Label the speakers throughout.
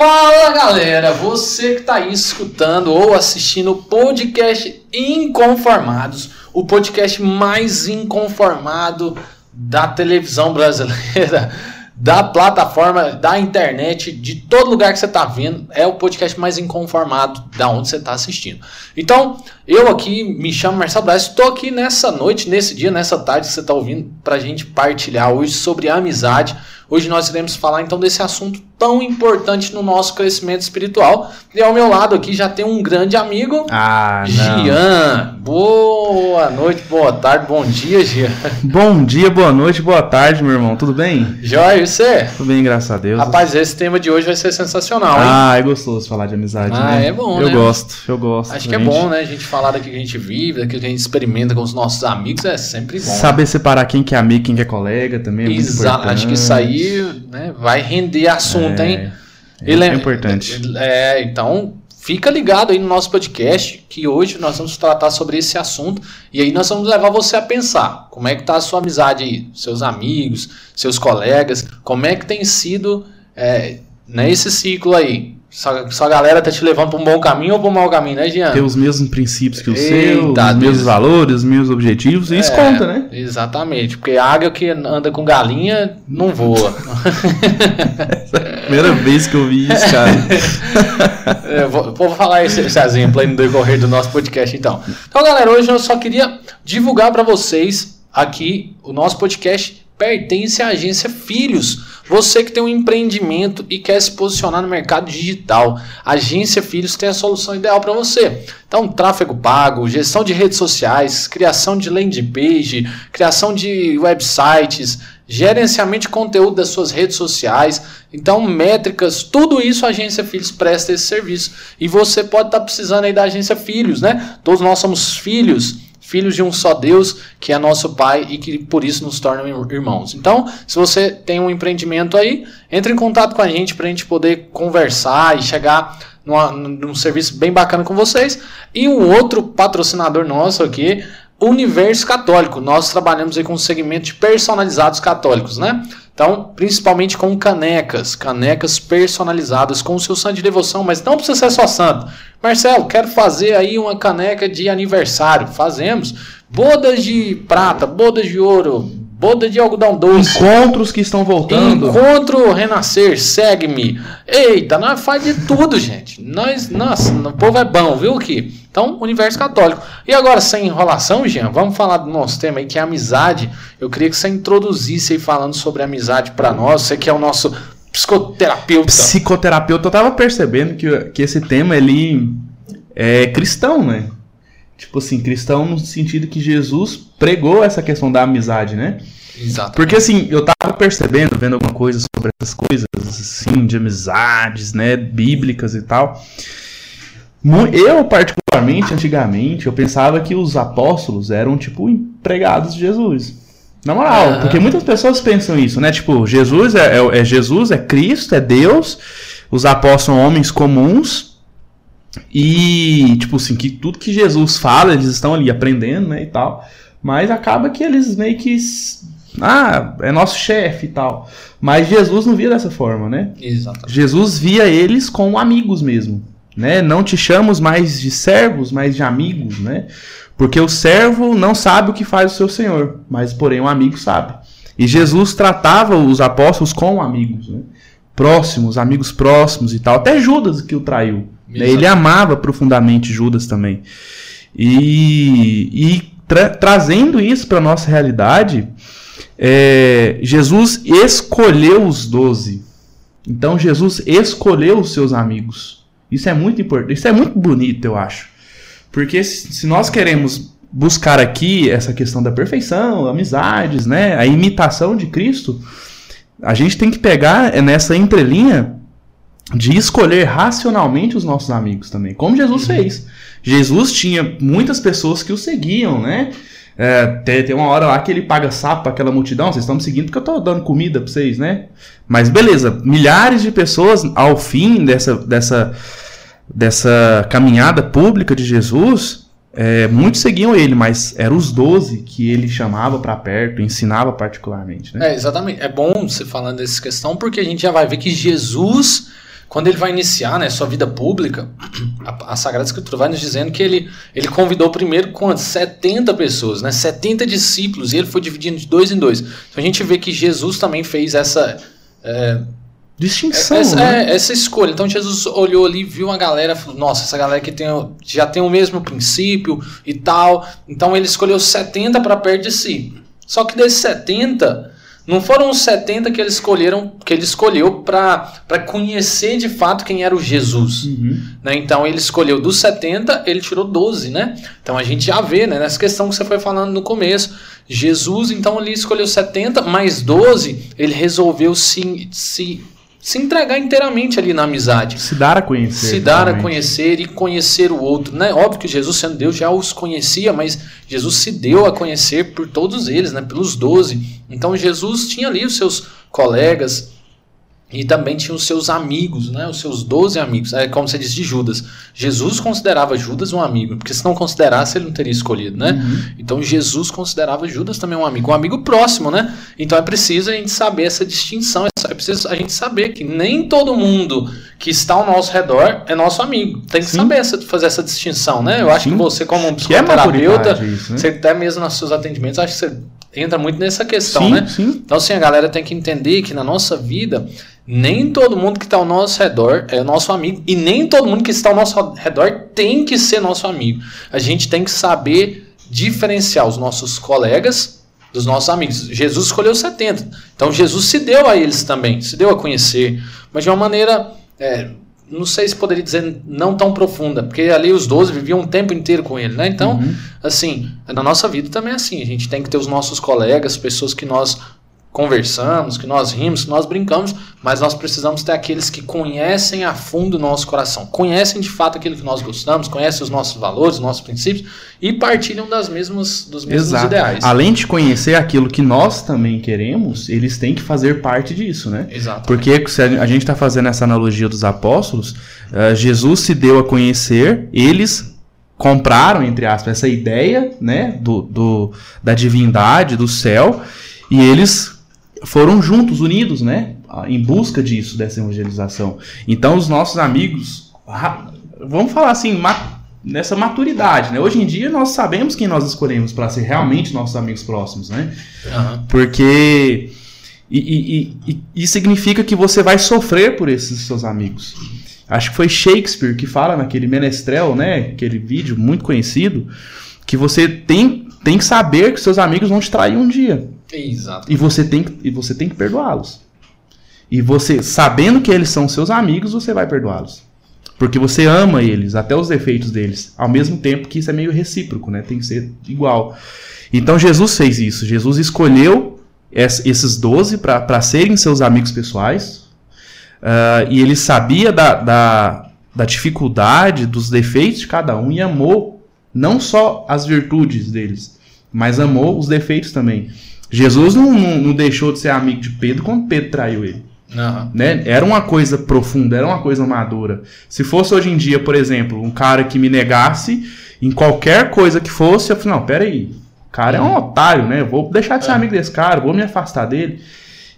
Speaker 1: Fala galera, você que está aí escutando ou assistindo o podcast Inconformados, o podcast mais inconformado da televisão brasileira, da plataforma, da internet, de todo lugar que você está vendo, é o podcast mais inconformado da onde você está assistindo. Então, eu aqui me chamo Marcelo Braz, estou aqui nessa noite, nesse dia, nessa tarde que você está ouvindo, para a gente partilhar hoje sobre amizade. Hoje nós iremos falar então desse assunto tão importante no nosso crescimento espiritual. E ao meu lado aqui já tem um grande amigo,
Speaker 2: ah,
Speaker 1: Gian. Boa noite, boa tarde, bom dia, Gian.
Speaker 2: Bom dia, boa noite, boa tarde, meu irmão. Tudo bem?
Speaker 1: Jóia, e você?
Speaker 2: Tudo bem, graças a Deus.
Speaker 1: Rapaz, esse tema de hoje vai ser sensacional, hein?
Speaker 2: Ah, é gostoso falar de amizade,
Speaker 1: ah,
Speaker 2: né?
Speaker 1: é bom,
Speaker 2: eu
Speaker 1: né?
Speaker 2: gosto, eu gosto.
Speaker 1: Acho que é bom, né? A gente falar daquilo que a gente vive, daquilo que a gente experimenta com os nossos amigos é sempre bom.
Speaker 2: Saber separar quem que é amigo, quem que é colega também é
Speaker 1: Exato. Acho que isso aí né, vai render assunto,
Speaker 2: É,
Speaker 1: hein?
Speaker 2: É,
Speaker 1: Ele
Speaker 2: é importante.
Speaker 1: É, então fica ligado aí no nosso podcast que hoje nós vamos tratar sobre esse assunto e aí nós vamos levar você a pensar como é que tá a sua amizade aí, seus amigos, seus colegas, como é que tem sido é, nesse ciclo aí. Sua, sua galera tá te levando para um bom caminho ou para um mau caminho, né, Jean?
Speaker 2: Ter os mesmos princípios que o seu, os
Speaker 1: Deus.
Speaker 2: mesmos valores, os mesmos objetivos, isso
Speaker 1: É,
Speaker 2: conta, né?
Speaker 1: Exatamente, porque águia que anda com galinha não voa.
Speaker 2: Primeira vez que eu vi isso, cara.
Speaker 1: É, vou, vou falar esse, esse exemplo aí no decorrer do nosso podcast, então. Então, galera, hoje eu só queria divulgar para vocês aqui o nosso podcast pertence à agência Filhos. Você que tem um empreendimento e quer se posicionar no mercado digital, a agência Filhos tem a solução ideal para você. Então, tráfego pago, gestão de redes sociais, criação de landing page, criação de websites, gerenciamento de conteúdo das suas redes sociais, então métricas, tudo isso a agência Filhos presta esse serviço. E você pode estar precisando aí da agência Filhos, né? Todos nós somos filhos, filhos de um só Deus, que é nosso Pai e que por isso nos tornam irmãos. Então, se você tem um empreendimento aí, entre em contato com a gente para a gente poder conversar e chegar numa, num serviço bem bacana com vocês. E um outro patrocinador nosso aqui, Universo Católico. Nós trabalhamos aí com o segmento de personalizados católicos, né? Então, principalmente com canecas, canecas personalizadas com o seu santo de devoção, mas não precisa ser só santo. Marcelo, quero fazer aí uma caneca de aniversário. Fazemos. Bodas de prata, bodas de ouro, boda de algodão doce.
Speaker 2: Encontros que estão voltando.
Speaker 1: Encontro Renascer, segue-me. Eita, nós faz de tudo, gente. Nós, nossa, o povo é bom, viu aqui? Então, Universo Católico. E agora, sem enrolação, Jean, vamos falar do nosso tema aí, que é amizade. Eu queria que você introduzisse aí falando sobre amizade para nós. Você que é o nosso psicoterapeuta.
Speaker 2: Psicoterapeuta, eu tava percebendo que, que esse tema, ele é cristão, né? Tipo assim, cristão no sentido que Jesus pregou essa questão da amizade, né?
Speaker 1: Exato.
Speaker 2: Porque assim, eu tava percebendo, vendo alguma coisa sobre essas coisas, assim, de amizades, né, bíblicas e tal. Eu, particularmente, antigamente, eu pensava que os apóstolos eram, tipo, empregados de Jesus. Na moral,
Speaker 1: Aham.
Speaker 2: porque muitas pessoas pensam isso, né? Tipo, Jesus é, é- é Jesus, é Cristo, é Deus, os apóstolos são homens comuns, e, tipo assim, que tudo que Jesus fala, eles estão ali aprendendo, né, e tal. Mas acaba que eles meio que. Ah, é nosso chefe e tal. Mas Jesus não via dessa forma, né?
Speaker 1: Exatamente.
Speaker 2: Jesus via eles como amigos mesmo, né? Não te chamamos mais de servos, mas de amigos, né? Porque o servo não sabe o que faz o seu senhor, mas porém o amigo sabe. E Jesus tratava os apóstolos como amigos, né? Próximos, amigos próximos e tal. Até Judas que o traiu. Ele amava profundamente Judas também. E, e tra- trazendo isso para nossa realidade, é, Jesus escolheu os doze. Então Jesus escolheu os seus amigos. Isso é muito importante. Isso é muito bonito, eu acho. Porque se, se nós queremos buscar aqui essa questão da perfeição, amizades, né, a imitação de Cristo, a gente tem que pegar é, nessa entrelinha de escolher racionalmente os nossos amigos também, como Jesus fez. Jesus tinha muitas pessoas que o seguiam, né? É, tem, tem uma hora lá que ele paga sapo para aquela multidão, vocês estão me seguindo porque eu tô dando comida para vocês, né? Mas beleza, milhares de pessoas ao fim dessa, dessa, dessa caminhada pública de Jesus, é, muitos seguiam ele, mas eram os doze que ele chamava para perto, ensinava particularmente, né?
Speaker 1: É, exatamente. É bom você falando dessa questão, porque a gente já vai ver que Jesus quando ele vai iniciar né, sua vida pública, a, a Sagrada Escritura vai nos dizendo que ele, ele convidou primeiro quantos? 70 pessoas, né? 70 discípulos, e ele foi dividindo de dois em dois. Então a gente vê que Jesus também fez essa. É,
Speaker 2: Distinção.
Speaker 1: essa,
Speaker 2: né?
Speaker 1: é, essa escolha. Então Jesus olhou ali, viu uma galera, falou: Nossa, essa galera que tem, já tem o mesmo princípio e tal. Então ele escolheu 70 para perto de si. Só que desses 70, não foram os 70 que ele escolheram, que ele escolheu para conhecer de fato quem era o Jesus.
Speaker 2: Uhum.
Speaker 1: Né? Então ele escolheu dos 70, ele tirou 12, né? Então a gente já vê, né, nessa questão que você foi falando no começo, Jesus, então ele escolheu 70, mais 12, ele resolveu se, se, se entregar inteiramente ali na amizade.
Speaker 2: Se dar a conhecer.
Speaker 1: Se dar a
Speaker 2: realmente.
Speaker 1: conhecer e conhecer o outro. Né? Óbvio que Jesus, sendo Deus, já os conhecia, mas Jesus se deu a conhecer por todos eles, né? pelos doze. Então Jesus tinha ali os seus colegas e também tinha os seus amigos, né? os seus doze amigos. É como você disse de Judas. Jesus considerava Judas um amigo, porque se não considerasse, ele não teria escolhido. Né?
Speaker 2: Uhum.
Speaker 1: Então Jesus considerava Judas também um amigo, um amigo próximo, né? Então é preciso a gente saber essa distinção, é preciso a gente saber que nem todo mundo que está ao nosso redor é nosso amigo. Tem que
Speaker 2: Sim.
Speaker 1: saber essa, fazer essa distinção, né? Eu acho
Speaker 2: Sim.
Speaker 1: que você, como um
Speaker 2: é
Speaker 1: psicoterapeuta,
Speaker 2: isso, né?
Speaker 1: você até mesmo nos seus atendimentos, acho que você entra muito nessa questão,
Speaker 2: sim,
Speaker 1: né?
Speaker 2: sim.
Speaker 1: Então, assim, a galera tem que entender que na nossa vida, nem todo mundo que está ao nosso redor é nosso amigo. E nem todo mundo que está ao nosso redor tem que ser nosso amigo. A gente tem que saber diferenciar os nossos colegas dos nossos amigos. Jesus escolheu 70. Então, Jesus se deu a eles também, se deu a conhecer. Mas de uma maneira, é, não sei se poderia dizer não tão profunda, porque ali os 12 viviam um tempo inteiro com ele, né? Então,
Speaker 2: Uhum.
Speaker 1: assim, na nossa vida também é assim. A gente tem que ter os nossos colegas, pessoas que nós conversamos, que nós rimos, que nós brincamos, mas nós precisamos ter aqueles que conhecem a fundo o nosso coração, conhecem de fato aquilo que nós gostamos, conhecem os nossos valores, os nossos princípios e partilham das mesmas, dos mesmos
Speaker 2: Exato.
Speaker 1: ideais.
Speaker 2: Além de conhecer aquilo que nós também queremos, eles têm que fazer parte disso, né?
Speaker 1: Exato.
Speaker 2: Porque se a gente está fazendo essa analogia dos apóstolos, eh, Jesus se deu a conhecer, eles compraram, entre aspas, essa ideia né, do, do- da divindade, do céu, e eles foram juntos, unidos, né, em busca disso, dessa evangelização. Então, os nossos amigos, vamos falar assim, ma- nessa maturidade, né? Hoje em dia nós sabemos quem nós escolhemos para ser realmente nossos amigos próximos, né?
Speaker 1: Aham.
Speaker 2: Porque. E, e, e, e significa que você vai sofrer por esses seus amigos. Acho que foi Shakespeare que fala naquele Menestrel, né? Aquele vídeo muito conhecido, que você tem, tem que saber que seus amigos vão te trair um dia.
Speaker 1: Exato.
Speaker 2: E você tem, que- e você tem que perdoá-los. E você, sabendo que eles são seus amigos, você vai perdoá-los. Porque você ama eles, até os defeitos deles. Ao mesmo tempo que isso é meio recíproco, né? Tem que ser igual. Então Jesus fez isso. Jesus escolheu es- esses 12 para serem seus amigos pessoais. Ah, e ele sabia da, da, da dificuldade, dos defeitos de cada um e amou não só as virtudes deles, mas amou os defeitos também. Jesus não, não, não deixou de ser amigo de Pedro quando Pedro traiu ele.
Speaker 1: Aham.
Speaker 2: Né? Era uma coisa profunda, era uma coisa madura. Se fosse hoje em dia, por exemplo, um cara que me negasse em qualquer coisa que fosse, eu falei, não, peraí, o cara é um otário, né? Eu vou deixar de ser
Speaker 1: É.
Speaker 2: amigo desse cara, vou me afastar dele.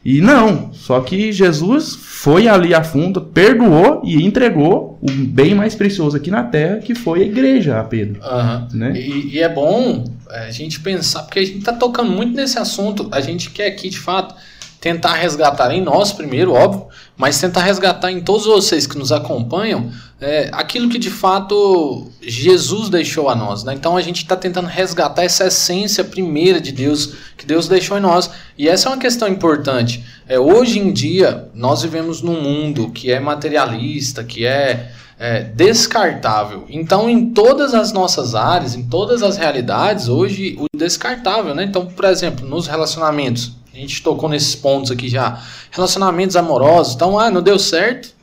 Speaker 2: E não, só que Jesus foi ali a fundo, perdoou e entregou o bem mais precioso aqui na terra, que foi a igreja a Pedro.
Speaker 1: Aham.
Speaker 2: Né?
Speaker 1: E, e é bom é, a gente pensar, porque a gente está tocando muito nesse assunto, a gente quer aqui de fato tentar resgatar em nós primeiro, óbvio, mas tentar resgatar em todos vocês que nos acompanham é, aquilo que de fato Jesus deixou a nós. Né? Então a gente está tentando resgatar essa essência primeira de Deus que Deus deixou em nós. E essa é uma questão importante. É, hoje em dia nós vivemos num mundo que é materialista, que é é, descartável. Então, em todas as nossas áreas, em todas as realidades, hoje o descartável, né? Então, por exemplo, nos relacionamentos, a gente tocou nesses pontos aqui já. Relacionamentos amorosos, então, ah, não deu certo,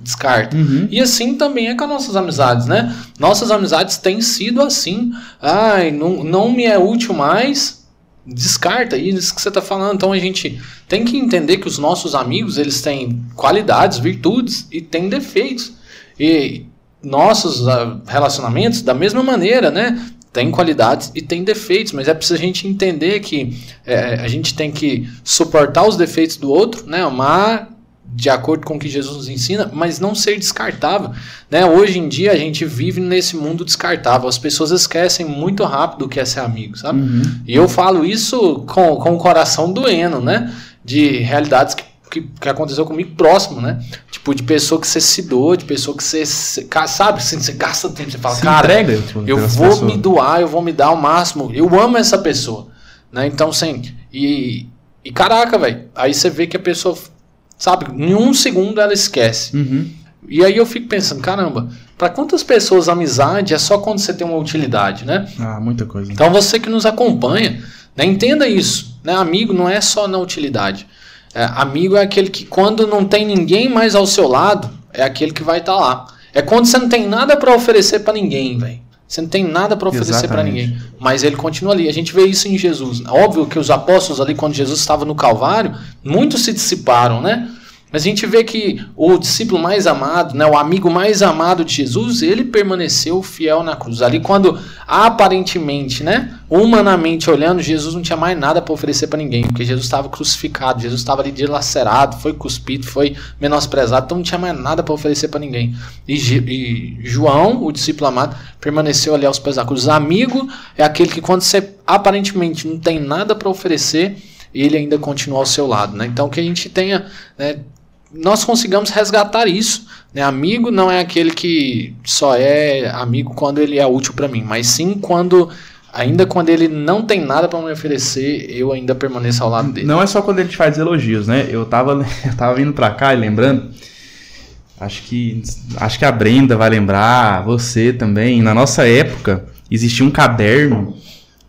Speaker 1: descarta.
Speaker 2: Uhum.
Speaker 1: E assim também é com as nossas amizades, né? Nossas amizades têm sido assim. Ai, não, não me é útil mais, descarta isso que você está falando. Então a gente tem que entender que os nossos amigos eles têm qualidades, virtudes e têm defeitos. E nossos ah, relacionamentos, da mesma maneira, né? Tem qualidades e tem defeitos, mas é preciso a gente entender que é, a gente tem que suportar os defeitos do outro, né? Amar de acordo com o que Jesus nos ensina, mas não ser descartável. Né? Hoje em dia a gente vive nesse mundo descartável. As pessoas esquecem muito rápido o que é ser amigo, sabe?
Speaker 2: Uhum.
Speaker 1: E eu falo isso com, com o coração doendo, né? De realidades que, que, que aconteceu comigo próximo, né? Tipo, de pessoa que você se doa, de pessoa que você, sabe, assim, você gasta tempo, você fala,
Speaker 2: Se
Speaker 1: cara,
Speaker 2: entrega, tipo,
Speaker 1: eu vou
Speaker 2: pessoas.
Speaker 1: me doar, eu vou me dar ao máximo. Eu amo essa pessoa, né? Então, assim, e, e caraca, velho, aí você vê que a pessoa, sabe, em um segundo ela esquece.
Speaker 2: Uhum.
Speaker 1: E aí eu fico pensando, caramba, pra quantas pessoas amizade é só quando você tem uma utilidade, né?
Speaker 2: Ah, muita coisa.
Speaker 1: Então você que nos acompanha, né, entenda isso. Né? Amigo não é só na utilidade. É, amigo é aquele que quando não tem ninguém mais ao seu lado, é aquele que vai estar lá. É quando você não tem nada para oferecer para ninguém, velho. Você não tem nada para oferecer para ninguém, mas ele continua ali. A gente vê isso em Jesus. Óbvio que os apóstolos ali quando Jesus estava no Calvário, muitos se dissiparam, né? Mas a gente vê que o discípulo mais amado, né, o amigo mais amado de Jesus, ele permaneceu fiel na cruz. Ali quando aparentemente, né, humanamente olhando, Jesus não tinha mais nada para oferecer para ninguém, porque Jesus estava crucificado, Jesus estava ali dilacerado, foi cuspido, foi menosprezado, então não tinha mais nada para oferecer para ninguém. E, e João, o discípulo amado, permaneceu ali aos pés da cruz. Amigo é aquele que quando você aparentemente não tem nada para oferecer, ele ainda continua ao seu lado, né? Então que a gente tenha, né, nós consigamos resgatar isso. Né? Amigo não é aquele que só é amigo quando ele é útil para mim, mas sim quando, ainda quando ele não tem nada para me oferecer, eu ainda permaneço ao lado dele.
Speaker 2: Não é só quando ele te faz elogios, né? Eu tava, eu tava vindo pra cá e lembrando. Acho que, acho que a Brenda vai lembrar, você também. Na nossa época, existia um caderno.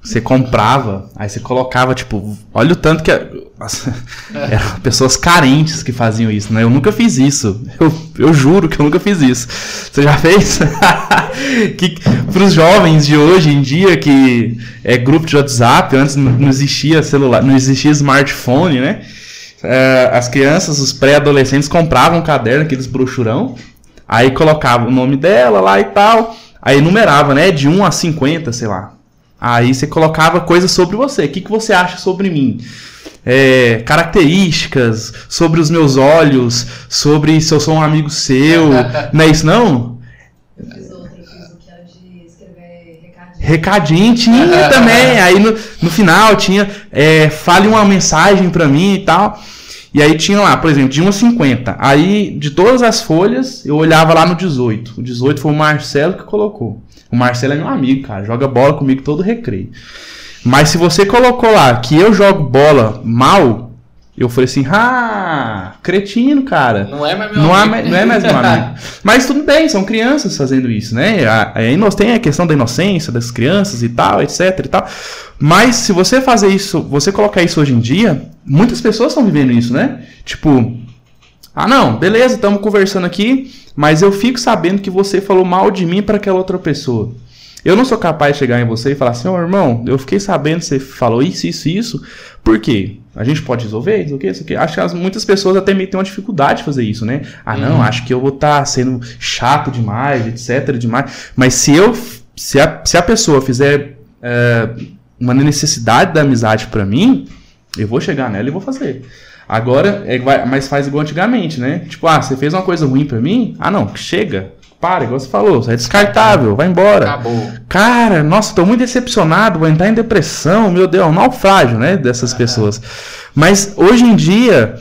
Speaker 2: Você comprava, aí você colocava, tipo, olha o tanto que. Nossa, eram pessoas carentes que faziam isso, né? Eu nunca fiz isso. Eu, eu juro que eu nunca fiz isso. Você já fez? que, pros jovens de hoje em dia, que é grupo de WhatsApp, antes não não existia celular, não existia smartphone, né? É, as crianças, os pré-adolescentes compravam um caderno, aqueles brochurão, aí colocava o nome dela lá e tal, aí numerava, né? De 1 a 50, sei lá. Aí você colocava coisas sobre você. O que, que você acha sobre mim? É, características, sobre os meus olhos, sobre se eu sou um amigo seu. não é isso não?
Speaker 3: Eu fiz outro, eu fiz o que era de escrever recadinho.
Speaker 2: Recadinho tinha também. Aí no, no final tinha é, fale uma mensagem pra mim e tal. E aí tinha lá, por exemplo, de 1 a 50. Aí, de todas as folhas, eu olhava lá no 18. O 18 foi o Marcelo que colocou. O Marcelo é meu amigo, cara. Joga bola comigo todo recreio. Mas se você colocou lá que eu jogo bola mal, eu falei assim, ah, cretino, cara.
Speaker 1: Não é mais meu
Speaker 2: Não, é
Speaker 1: amigo.
Speaker 2: mais- não é mais meu amigo. Mas tudo bem, são crianças fazendo isso, né? Aí nós tem a questão da inocência das crianças e tal, etc e tal. Mas se você fazer isso, você colocar isso hoje em dia, muitas pessoas estão vivendo isso, né? Tipo, ah não, beleza, estamos conversando aqui, mas eu fico sabendo que você falou mal de mim para aquela outra pessoa. Eu não sou capaz de chegar em você e falar assim, ô irmão, eu fiquei sabendo que você falou isso, isso, e isso. Por quê? A gente pode resolver isso, o quê, isso? Acho que as- muitas pessoas até meio têm uma dificuldade de fazer isso, né? Ah, não,
Speaker 1: Uhum.
Speaker 2: acho que eu vou estar sendo chato demais, etc, demais. Mas se eu, se a, se a pessoa fizer é, uma necessidade da amizade pra mim, eu vou chegar nela e vou fazer. Agora, é, mas faz igual antigamente, né? Tipo, ah, você fez uma coisa ruim pra mim? Ah, não, chega. Para, igual você falou, é descartável, vai embora.
Speaker 1: Acabou.
Speaker 2: Cara, nossa, tô muito decepcionado, vou entrar em depressão, meu Deus, é um naufrágio, né, dessas pessoas. Mas hoje em dia,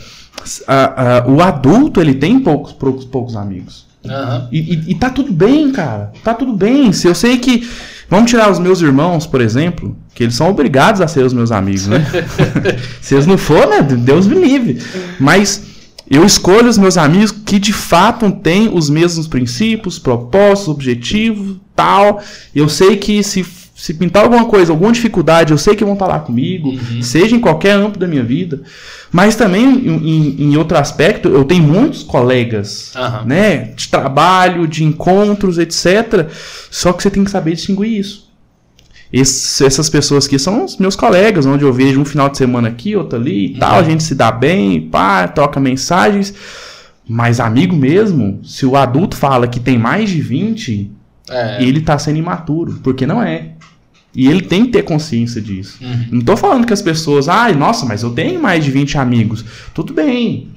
Speaker 2: a- a- o adulto, ele tem poucos, poucos, poucos amigos.
Speaker 1: Aham.
Speaker 2: E, e- e tá tudo bem, cara. Tá tudo bem. Se eu sei que. Vamos tirar os meus irmãos, por exemplo, que eles são obrigados a ser os meus amigos, né? Se eles não for, né? Deus me livre. Mas eu escolho os meus amigos que de fato têm os mesmos princípios, propósitos, objetivos, tal. Eu sei que se, se pintar alguma coisa, alguma dificuldade, eu sei que vão estar lá comigo,
Speaker 1: Uhum.
Speaker 2: seja em qualquer âmbito da minha vida. Mas também, em, em- outro aspecto, eu tenho muitos colegas
Speaker 1: Aham.
Speaker 2: né, de trabalho, de encontros, etc. Só que você tem que saber distinguir isso. Esse- essas pessoas aqui são os meus colegas, onde eu vejo um final de semana aqui, outro ali e tal,
Speaker 1: Uhum.
Speaker 2: a gente se dá bem, pá, troca mensagens. Mas amigo mesmo, se o adulto fala que tem mais de 20,
Speaker 1: É.
Speaker 2: ele tá sendo imaturo, porque não é. E ele tem que ter consciência disso.
Speaker 1: Uhum.
Speaker 2: Não tô falando que as pessoas, ai, nossa, mas eu tenho mais de 20 amigos. Tudo bem.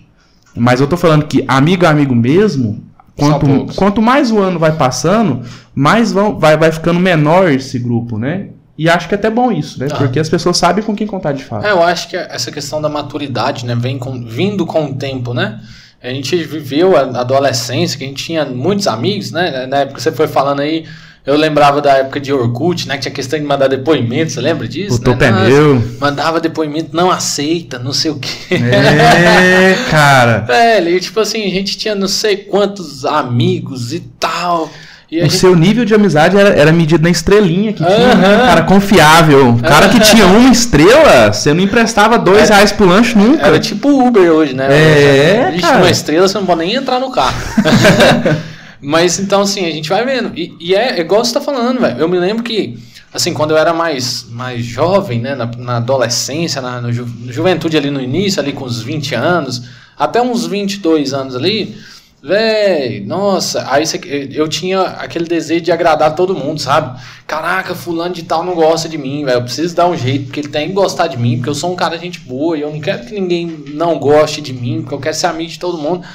Speaker 2: Mas eu tô falando que amigo é amigo mesmo, quanto, quanto mais o ano vai passando, mais vão, vai, vai ficando menor esse grupo, né? E acho que é até bom isso, né?
Speaker 1: Ah.
Speaker 2: Porque as pessoas sabem com quem contar de fato.
Speaker 1: É, eu acho que essa questão da maturidade, né, vem com, vindo com o tempo, né? A gente viveu a adolescência, que a gente tinha muitos amigos, né? Na época que você foi falando aí, eu lembrava da época de Orkut, né? Que tinha questão de mandar depoimento, você lembra disso?
Speaker 2: Botou
Speaker 1: né? Nossa,
Speaker 2: pneu.
Speaker 1: Mandava depoimento, não aceita, não sei o quê.
Speaker 2: É, cara.
Speaker 1: Velho, e tipo assim, a gente tinha não sei quantos amigos e tal.
Speaker 2: O
Speaker 1: gente
Speaker 2: seu nível de amizade era, era medido na estrelinha que tinha, né?
Speaker 1: Aham.
Speaker 2: Cara confiável. Cara que tinha uma estrela, você não emprestava dois
Speaker 1: Era-
Speaker 2: reais pro lanche nunca.
Speaker 1: Era tipo Uber hoje, né?
Speaker 2: É,
Speaker 1: gente
Speaker 2: cara.
Speaker 1: uma estrela, você não pode nem entrar no carro. Mas então, assim, a gente vai vendo. E, e é, é igual você tá falando, velho. Eu me lembro que, assim, quando eu era mais, mais jovem, né? Na, na adolescência, na, na ju- juventude ali no início, ali com uns 20 anos, até uns 22 anos ali, Véi, nossa, aí você- eu tinha aquele desejo de agradar todo mundo, sabe? Caraca, fulano de tal não gosta de mim, velho. Eu preciso dar um jeito, porque ele tem que gostar de mim, porque eu sou um cara de gente boa e eu não quero que ninguém não goste de mim, porque eu quero ser amigo de todo mundo.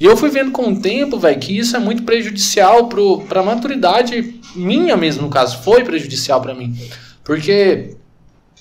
Speaker 1: E eu fui vendo com o tempo, velho, que isso é muito prejudicial pro, pra maturidade minha mesmo, no caso. Foi prejudicial pra mim. Porque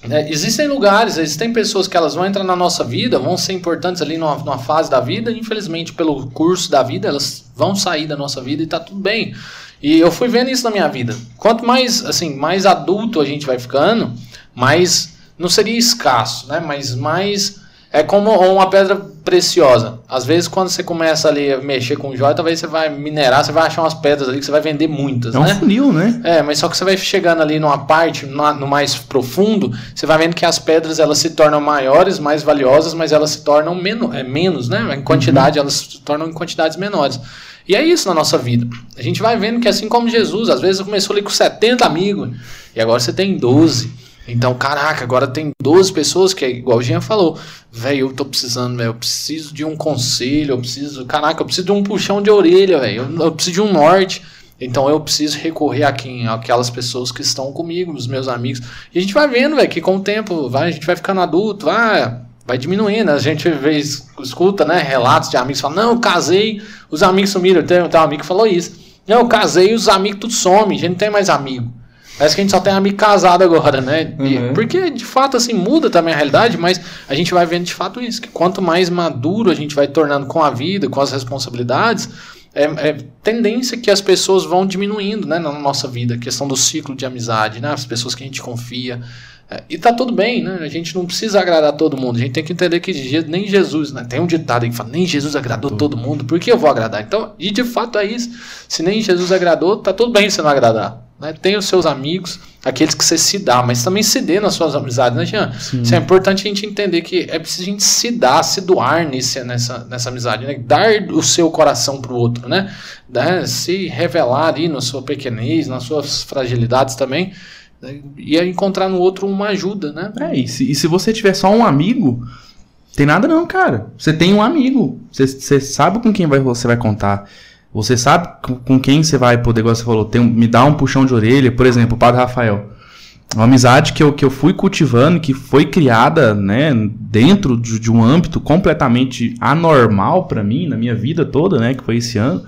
Speaker 1: né, existem lugares, existem pessoas que elas vão entrar na nossa vida, vão ser importantes ali numa, numa fase da vida, infelizmente pelo curso da vida, elas vão sair da nossa vida e tá tudo bem. E eu fui vendo isso na minha vida. Quanto mais, assim, mais adulto a gente vai ficando, mais não seria escasso, né? Mas mais é como uma pedra preciosa. Às vezes quando você começa ali a mexer com joia, talvez você vai minerar, você vai achar umas pedras ali que você vai vender muitas,
Speaker 2: É um
Speaker 1: né?
Speaker 2: funil, né?
Speaker 1: É, mas só que você vai chegando ali numa parte, no mais profundo, você vai vendo que as pedras elas se tornam maiores, mais valiosas, mas elas se tornam menos, é, menos, né? Em quantidade, elas se tornam em quantidades menores. E é isso na nossa vida. A gente vai vendo que assim como Jesus, às vezes começou ali com 70 amigos, e agora você tem 12. Então, caraca, agora tem 12 pessoas que é igual o Jean falou. Velho, eu tô precisando. Eu preciso de um conselho, eu preciso. Caraca, eu preciso de um puxão de orelha, velho. Eu, eu preciso de um norte. Então eu preciso recorrer a quem? Aquelas pessoas que estão comigo, os meus amigos. E a gente vai vendo, velho, que com o tempo vai, a gente vai ficando adulto, vai, vai diminuindo. A gente vê, escuta, né, relatos de amigos falam, não, eu casei, os amigos sumiram. Tem, tem um amigo que falou isso. Não, eu casei os amigos tudo somem, a gente não tem mais amigo. Parece que a gente só tem amigo casado agora, né? E-
Speaker 2: Uhum.
Speaker 1: porque de fato assim muda também a realidade, mas a gente vai vendo de fato isso, que quanto mais maduro a gente vai tornando com a vida, com as responsabilidades, é, é tendência que as pessoas vão diminuindo, né, na nossa vida, a questão do ciclo de amizade, né, as pessoas que a gente confia. É, e tá tudo bem, né? A gente não precisa agradar todo mundo. A gente tem que entender que nem Jesus, né? Tem um ditado aí que fala, nem Jesus agradou todo mundo, por que eu vou agradar? Então, e de fato é isso. Se nem Jesus agradou, tá tudo bem você não agradar. Né? Tem os seus amigos, aqueles que você se dá, mas também se dê nas suas amizades, né, Jean? Isso é importante a gente entender que é preciso a gente se dar, se doar nesse, nessa, nessa amizade, né? Dar o seu coração pro outro, né? Né? Se revelar ali na sua pequenez, nas suas fragilidades também, né? e encontrar no outro uma ajuda, né?
Speaker 2: É, e se, e se você tiver só um amigo, tem nada não, cara. Você tem um amigo. Você, você sabe com quem vai, você vai contar. Você sabe com, quem você vai poder, igual você falou, tem, me dá um puxão de orelha. Por exemplo, o Padre Rafael. Uma amizade que eu, que eu fui cultivando, que foi criada né, dentro de, de um âmbito completamente anormal pra mim, na minha vida toda, né, que foi esse ano.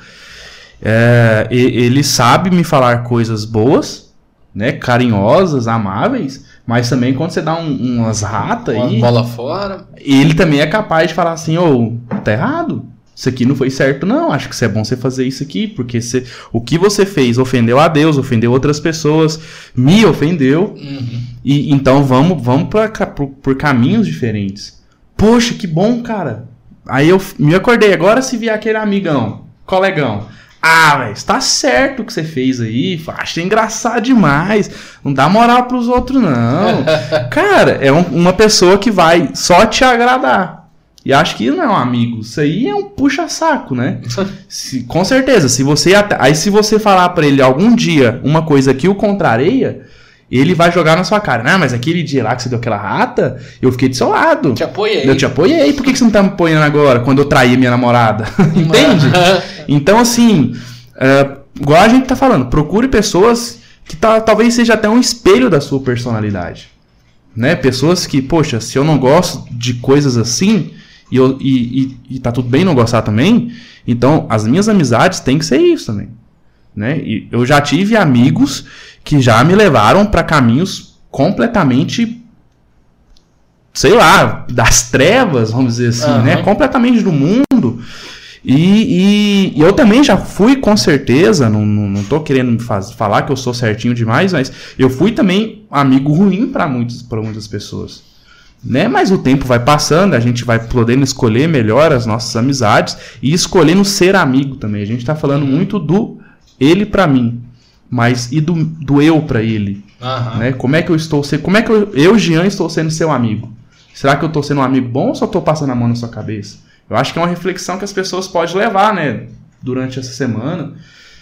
Speaker 2: É, ele sabe me falar coisas boas, né, carinhosas, amáveis, mas também quando você dá um- umas ratas
Speaker 1: Uma
Speaker 2: aí,
Speaker 1: bola fora.
Speaker 2: ele também é capaz de falar assim, ô, tá errado. Isso aqui não foi certo, não. Acho que isso é bom você fazer isso aqui, porque você, o que você fez ofendeu a Deus, ofendeu outras pessoas, me ofendeu.
Speaker 1: Uhum.
Speaker 2: E então vamos, vamos pra, por, por caminhos diferentes. Poxa, que bom, cara. Aí eu me acordei. Agora se vier aquele amigão, colegão. Ah, velho, tá certo o que você fez aí. Achei engraçado demais. Não dá moral pros outros, não. cara, é um- uma pessoa que vai só te agradar. E acho que não é um amigo. Isso aí é um puxa-saco, né? Se- com certeza. Se você aí se você falar pra ele algum dia uma coisa que o contraria, ele vai jogar na sua cara. Não, mas aquele dia lá que você deu aquela rata, eu fiquei do seu lado.
Speaker 1: Te apoiei.
Speaker 2: Eu te apoiei. Por que que você não tá me apoiando agora, quando eu traí minha namorada? Entende? Então, assim, é, igual a gente tá falando, procure pessoas que tá- talvez seja até um espelho da sua personalidade. Né? Pessoas que, poxa, se eu não gosto de coisas assim, e, eu, e, e, e tá tudo bem não gostar também, então as minhas amizades têm que ser isso também. Né? E eu já tive amigos que já me levaram para caminhos completamente sei lá, das trevas, vamos dizer assim,
Speaker 1: Aham.
Speaker 2: né? Completamente do mundo. E, e- e eu também já fui, com certeza, não, não, não tô querendo me faz- falar que eu sou certinho demais, mas eu fui também amigo ruim para muitas pessoas. Né? Mas o tempo vai passando, a gente vai podendo escolher melhor as nossas amizades e escolhendo ser amigo também. A gente tá falando muito do ele para mim, mas e do, do eu para ele
Speaker 1: Aham.
Speaker 2: né? Como é que eu estou sendo, como é que eu, eu, Jean, estou sendo seu amigo? Será que eu estou sendo um amigo bom ou só estou passando a mão na sua cabeça? Eu acho que é uma reflexão que as pessoas podem levar, né, durante essa semana.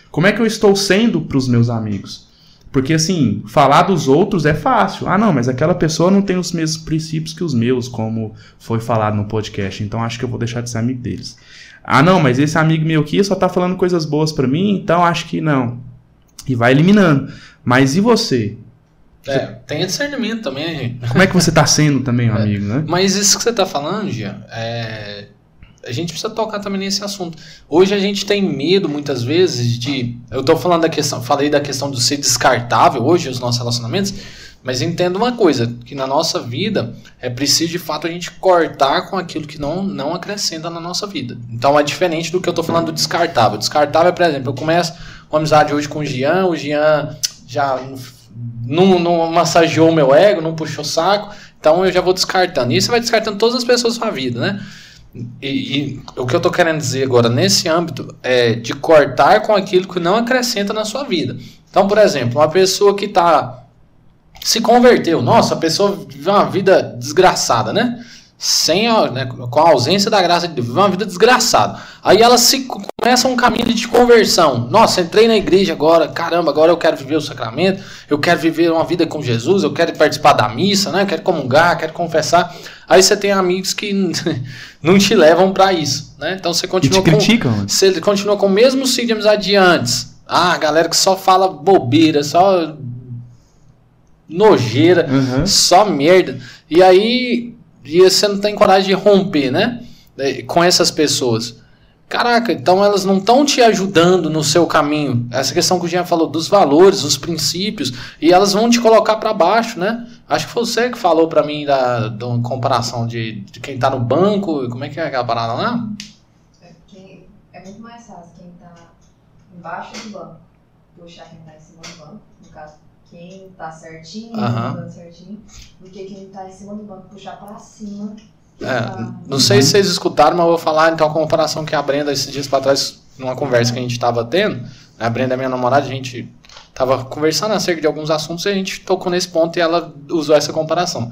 Speaker 2: Como é que eu estou sendo para os meus amigos? Porque assim, falar dos outros é fácil. Ah, não, mas aquela pessoa não tem os mesmos princípios que os meus, como foi falado no podcast. Então acho que eu vou deixar de ser amigo deles. Ah, não, mas esse amigo meu aqui só tá falando coisas boas para mim, então acho que não. E vai eliminando. Mas e você?
Speaker 1: É, tem discernimento também, gente.
Speaker 2: Como é que você tá sendo também um amigo, né?
Speaker 1: Mas isso que você tá falando, Gia, é... a gente precisa tocar também nesse assunto. Hoje a gente tem medo, muitas vezes, de. Eu tô falando da questão, falei da questão de ser descartável hoje, os nossos relacionamentos, mas entenda uma coisa, que na nossa vida é preciso de fato a gente cortar com aquilo que não, não acrescenta na nossa vida. Então é diferente do que eu tô falando do descartável. Descartável, por exemplo, eu começo uma amizade hoje com o Gian, o Gian já não, não massageou o meu ego, não puxou o saco, então eu já vou descartando. E isso vai descartando todas as pessoas da sua vida, né? E, e o que eu tô querendo dizer agora nesse âmbito é de cortar com aquilo que não acrescenta na sua vida. Então, por exemplo, uma pessoa que tá se converteu, nossa, a pessoa viveu uma vida desgraçada, né? Sem a, né, com a ausência da graça de Deus, uma vida desgraçada. Aí ela se começa um caminho de conversão. Nossa, entrei na igreja agora, caramba, agora eu quero viver o sacramento, eu quero viver uma vida com Jesus, eu quero participar da missa, né? Quero comungar, quero confessar. Aí você tem amigos que não te levam para isso, né? Então você
Speaker 2: E
Speaker 1: continua
Speaker 2: te
Speaker 1: com
Speaker 2: criticam. né?
Speaker 1: você continua com o mesmo ciclo de amizade de antes. Ah, galera que só fala bobeira, só nojeira,
Speaker 2: Uhum.
Speaker 1: só merda. E aí e você não tem coragem de romper, né? Eh, Com essas pessoas. Caraca, então elas não estão te ajudando no seu caminho. Essa questão que o Jean falou dos valores, dos princípios, e elas vão te colocar para baixo, né? Acho que foi você que falou para mim da, da comparação de, de quem tá no banco, como é que é aquela parada lá?
Speaker 3: É, é muito mais fácil quem tá embaixo do banco puxar quem tá em cima do banco, no caso, quem tá certinho, andando certinho, do que quem tá em cima do banco puxar pra cima.
Speaker 1: É,
Speaker 3: tá-
Speaker 1: não sei se vocês escutaram, mas eu vou falar então a comparação que a Brenda, esses dias pra trás, numa conversa que a gente tava tendo. né, A Brenda é minha namorada, a gente tava conversando acerca de alguns assuntos e a gente tocou nesse ponto e ela usou essa comparação.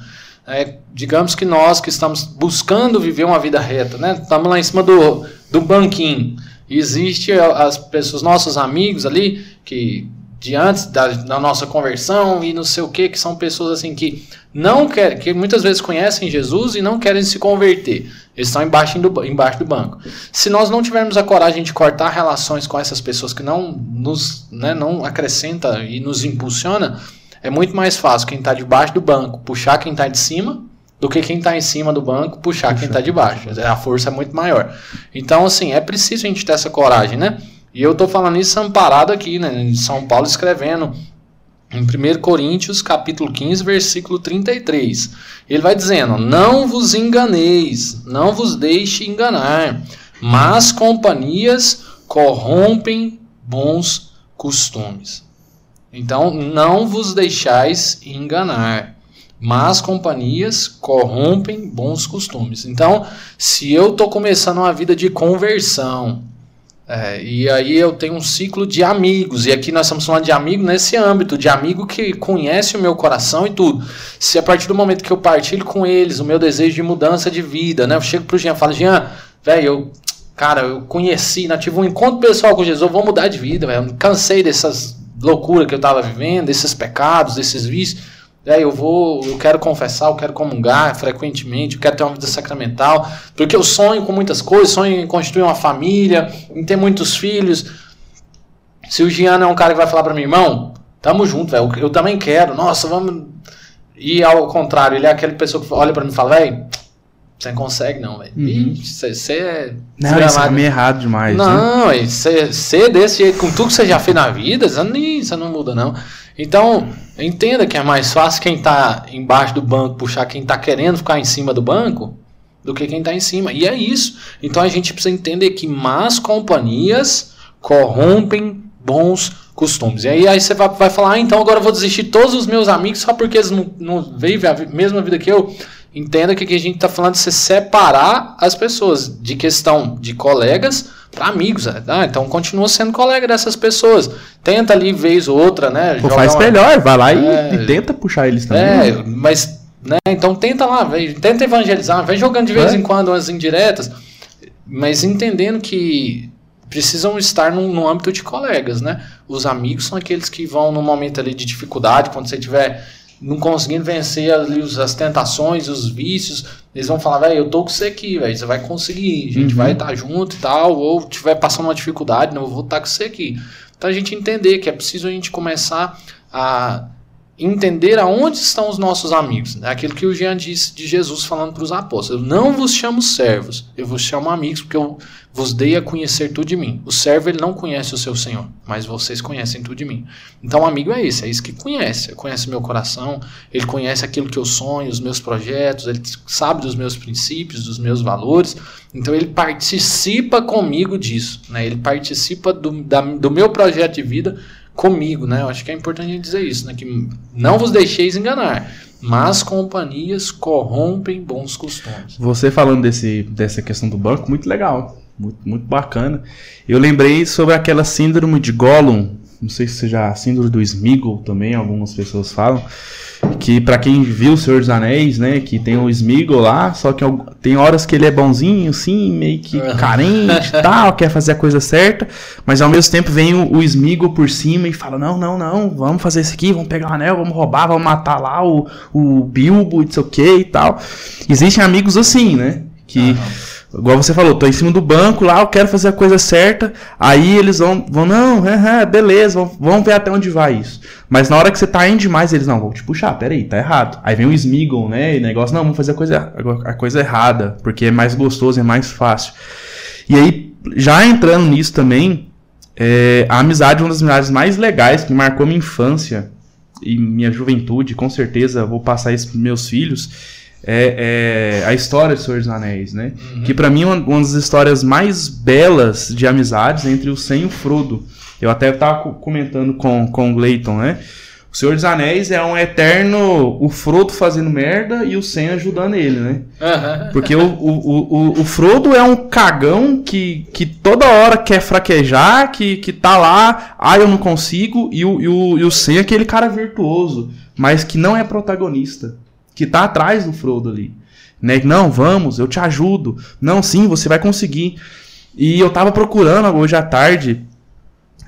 Speaker 1: É, digamos que nós que estamos buscando viver uma vida reta, né? Estamos lá em cima do, do banquinho. E existe as pessoas, nossos amigos ali, que de antes da, da nossa conversão e não sei o que, que são pessoas assim que não querem, que muitas vezes conhecem Jesus e não querem se converter. Eles estão embaixo do, embaixo do banco. Se nós não tivermos a coragem de cortar relações com essas pessoas que não nos né, não acrescenta e nos impulsiona, é muito mais fácil quem está debaixo do banco puxar quem está de cima do que quem está em cima do banco puxar quem está de baixo. A força é muito maior. Então, assim, é preciso a gente ter essa coragem, né? E eu estou falando isso amparado aqui, né? Em São Paulo escrevendo em 1 Coríntios, capítulo 15, versículo 33. Ele vai dizendo: Não vos enganeis, não vos deixe enganar, mas companhias corrompem bons costumes. Então, não vos deixais enganar, mas companhias corrompem bons costumes. Então, se eu estou começando uma vida de conversão, é, e aí eu tenho um ciclo de amigos, e aqui nós estamos falando de amigo nesse âmbito, de amigo que conhece o meu coração e tudo. Se a partir do momento que eu partilho com eles o meu desejo de mudança de vida, né? Eu chego pro Jean e falo, Jean, velho, eu, cara, eu conheci, né, tive um encontro pessoal com Jesus, eu vou mudar de vida, velho. Cansei dessas loucuras que eu tava vivendo, desses pecados, desses vícios. É, eu vou, eu quero confessar, eu quero comungar frequentemente, eu quero ter uma vida sacramental, porque eu sonho com muitas coisas, sonho em constituir uma família, em ter muitos filhos. Se o Giano é um cara que vai falar para mim, irmão, tamo junto, velho, eu também quero, nossa, vamos. E ao contrário, ele é aquela pessoa que olha para mim e fala, velho, Você não consegue, não, velho.
Speaker 2: Uhum.
Speaker 1: Você é.
Speaker 2: Não, isso é meio errado demais. né?
Speaker 1: Não, você desse jeito, com tudo que você já fez na vida, você não, você não muda, não. Então, entenda que é mais fácil quem tá embaixo do banco puxar quem tá querendo ficar em cima do banco do que quem tá em cima. E é isso. Então a gente precisa entender que más companhias corrompem bons costumes. E aí, aí você vai, vai falar, ah, então agora eu vou desistir de todos os meus amigos só porque eles não, não vivem a mesma vida que eu. Entenda que aqui a gente está falando de você separar as pessoas de questão de colegas para amigos. né? Ah, então continua sendo colega dessas pessoas. Tenta ali vez ou outra, né?
Speaker 2: Pô, faz
Speaker 1: uma-
Speaker 2: melhor, vai lá e,
Speaker 1: É.
Speaker 2: e tenta puxar eles também.
Speaker 1: é, mas, né, então tenta lá, vem, tenta evangelizar, vem jogando de vez
Speaker 2: É.
Speaker 1: em quando umas indiretas, mas entendendo que precisam estar num, num âmbito de colegas, né? Os amigos são aqueles que vão num momento ali de dificuldade, quando você tiver não conseguindo vencer ali os- as tentações, os vícios, eles vão falar, velho, eu tô com você aqui, velho, você vai conseguir, a gente
Speaker 2: Uhum.
Speaker 1: vai estar junto e tal, ou tiver passando uma dificuldade, não, eu vou estar com você aqui. Então a gente entender que é preciso a gente começar a entender aonde estão os nossos amigos. É aquilo que o Jean disse de Jesus falando para os apóstolos. Eu não vos chamo servos, eu vos chamo amigos, porque eu vos dei a conhecer tudo de mim. O servo ele não conhece o seu Senhor, mas vocês conhecem tudo de mim. Então, amigo é esse, é isso que conhece. Ele conhece meu coração, ele conhece aquilo que eu sonho, os meus projetos, ele sabe dos meus princípios, dos meus valores. Então, ele participa comigo disso. Né? Ele participa do, da- do meu projeto de vida comigo, né? Eu acho que é importante dizer isso, né? Que não vos deixeis enganar, mas companhias corrompem bons costumes.
Speaker 2: Você falando desse, dessa questão do banco, muito legal. Muito, muito bacana. Eu lembrei sobre aquela síndrome de Gollum. Não sei se você já. Síndrome do Smeagol também, algumas pessoas falam. Que pra quem viu o Senhor dos Anéis, né? Que tem o Smeagol lá, só que tem horas que ele é bonzinho, assim, meio que carente e tal, quer fazer a coisa certa, mas ao mesmo tempo vem o, o Smeagol por cima e fala: Não, não, não, vamos fazer isso aqui, vamos pegar o anel, vamos roubar, vamos matar lá o, o Bilbo, não sei o que e tal. Existem amigos assim, né? Que. Igual você falou, tô em cima do banco lá, eu quero fazer a coisa certa. Aí eles vão, vão não, é, é, beleza, vamos, vamos ver até onde vai isso. Mas na hora que você tá indo demais, eles não, vou te puxar, peraí, tá errado. Aí vem o Smeagol, né? E negócio, não, vamos fazer a coisa, a coisa errada, porque é mais gostoso, é mais fácil. E aí, já entrando nisso também, é, a amizade é uma das amizades mais legais que marcou minha infância e minha juventude, com certeza vou passar isso pros meus filhos. É, é a história do Senhor dos Anéis, né?
Speaker 1: Uhum.
Speaker 2: Que pra mim é uma, uma das histórias mais belas de amizades entre o Sam e o Frodo. Eu até tava co- comentando com, com o Gleiton, né? O Senhor dos Anéis é um eterno. O Frodo fazendo merda e o Sam ajudando ele, né?
Speaker 1: Aham.
Speaker 2: Porque o, o, o, o- o Frodo é um cagão que, que toda hora quer fraquejar, que, que tá lá, ah, eu não consigo, e o, e o, e o Sam é aquele cara virtuoso, mas que não é protagonista, que tá atrás do Frodo ali. Né? Não, vamos, eu te ajudo. Não, sim, você vai conseguir. E eu tava procurando hoje à tarde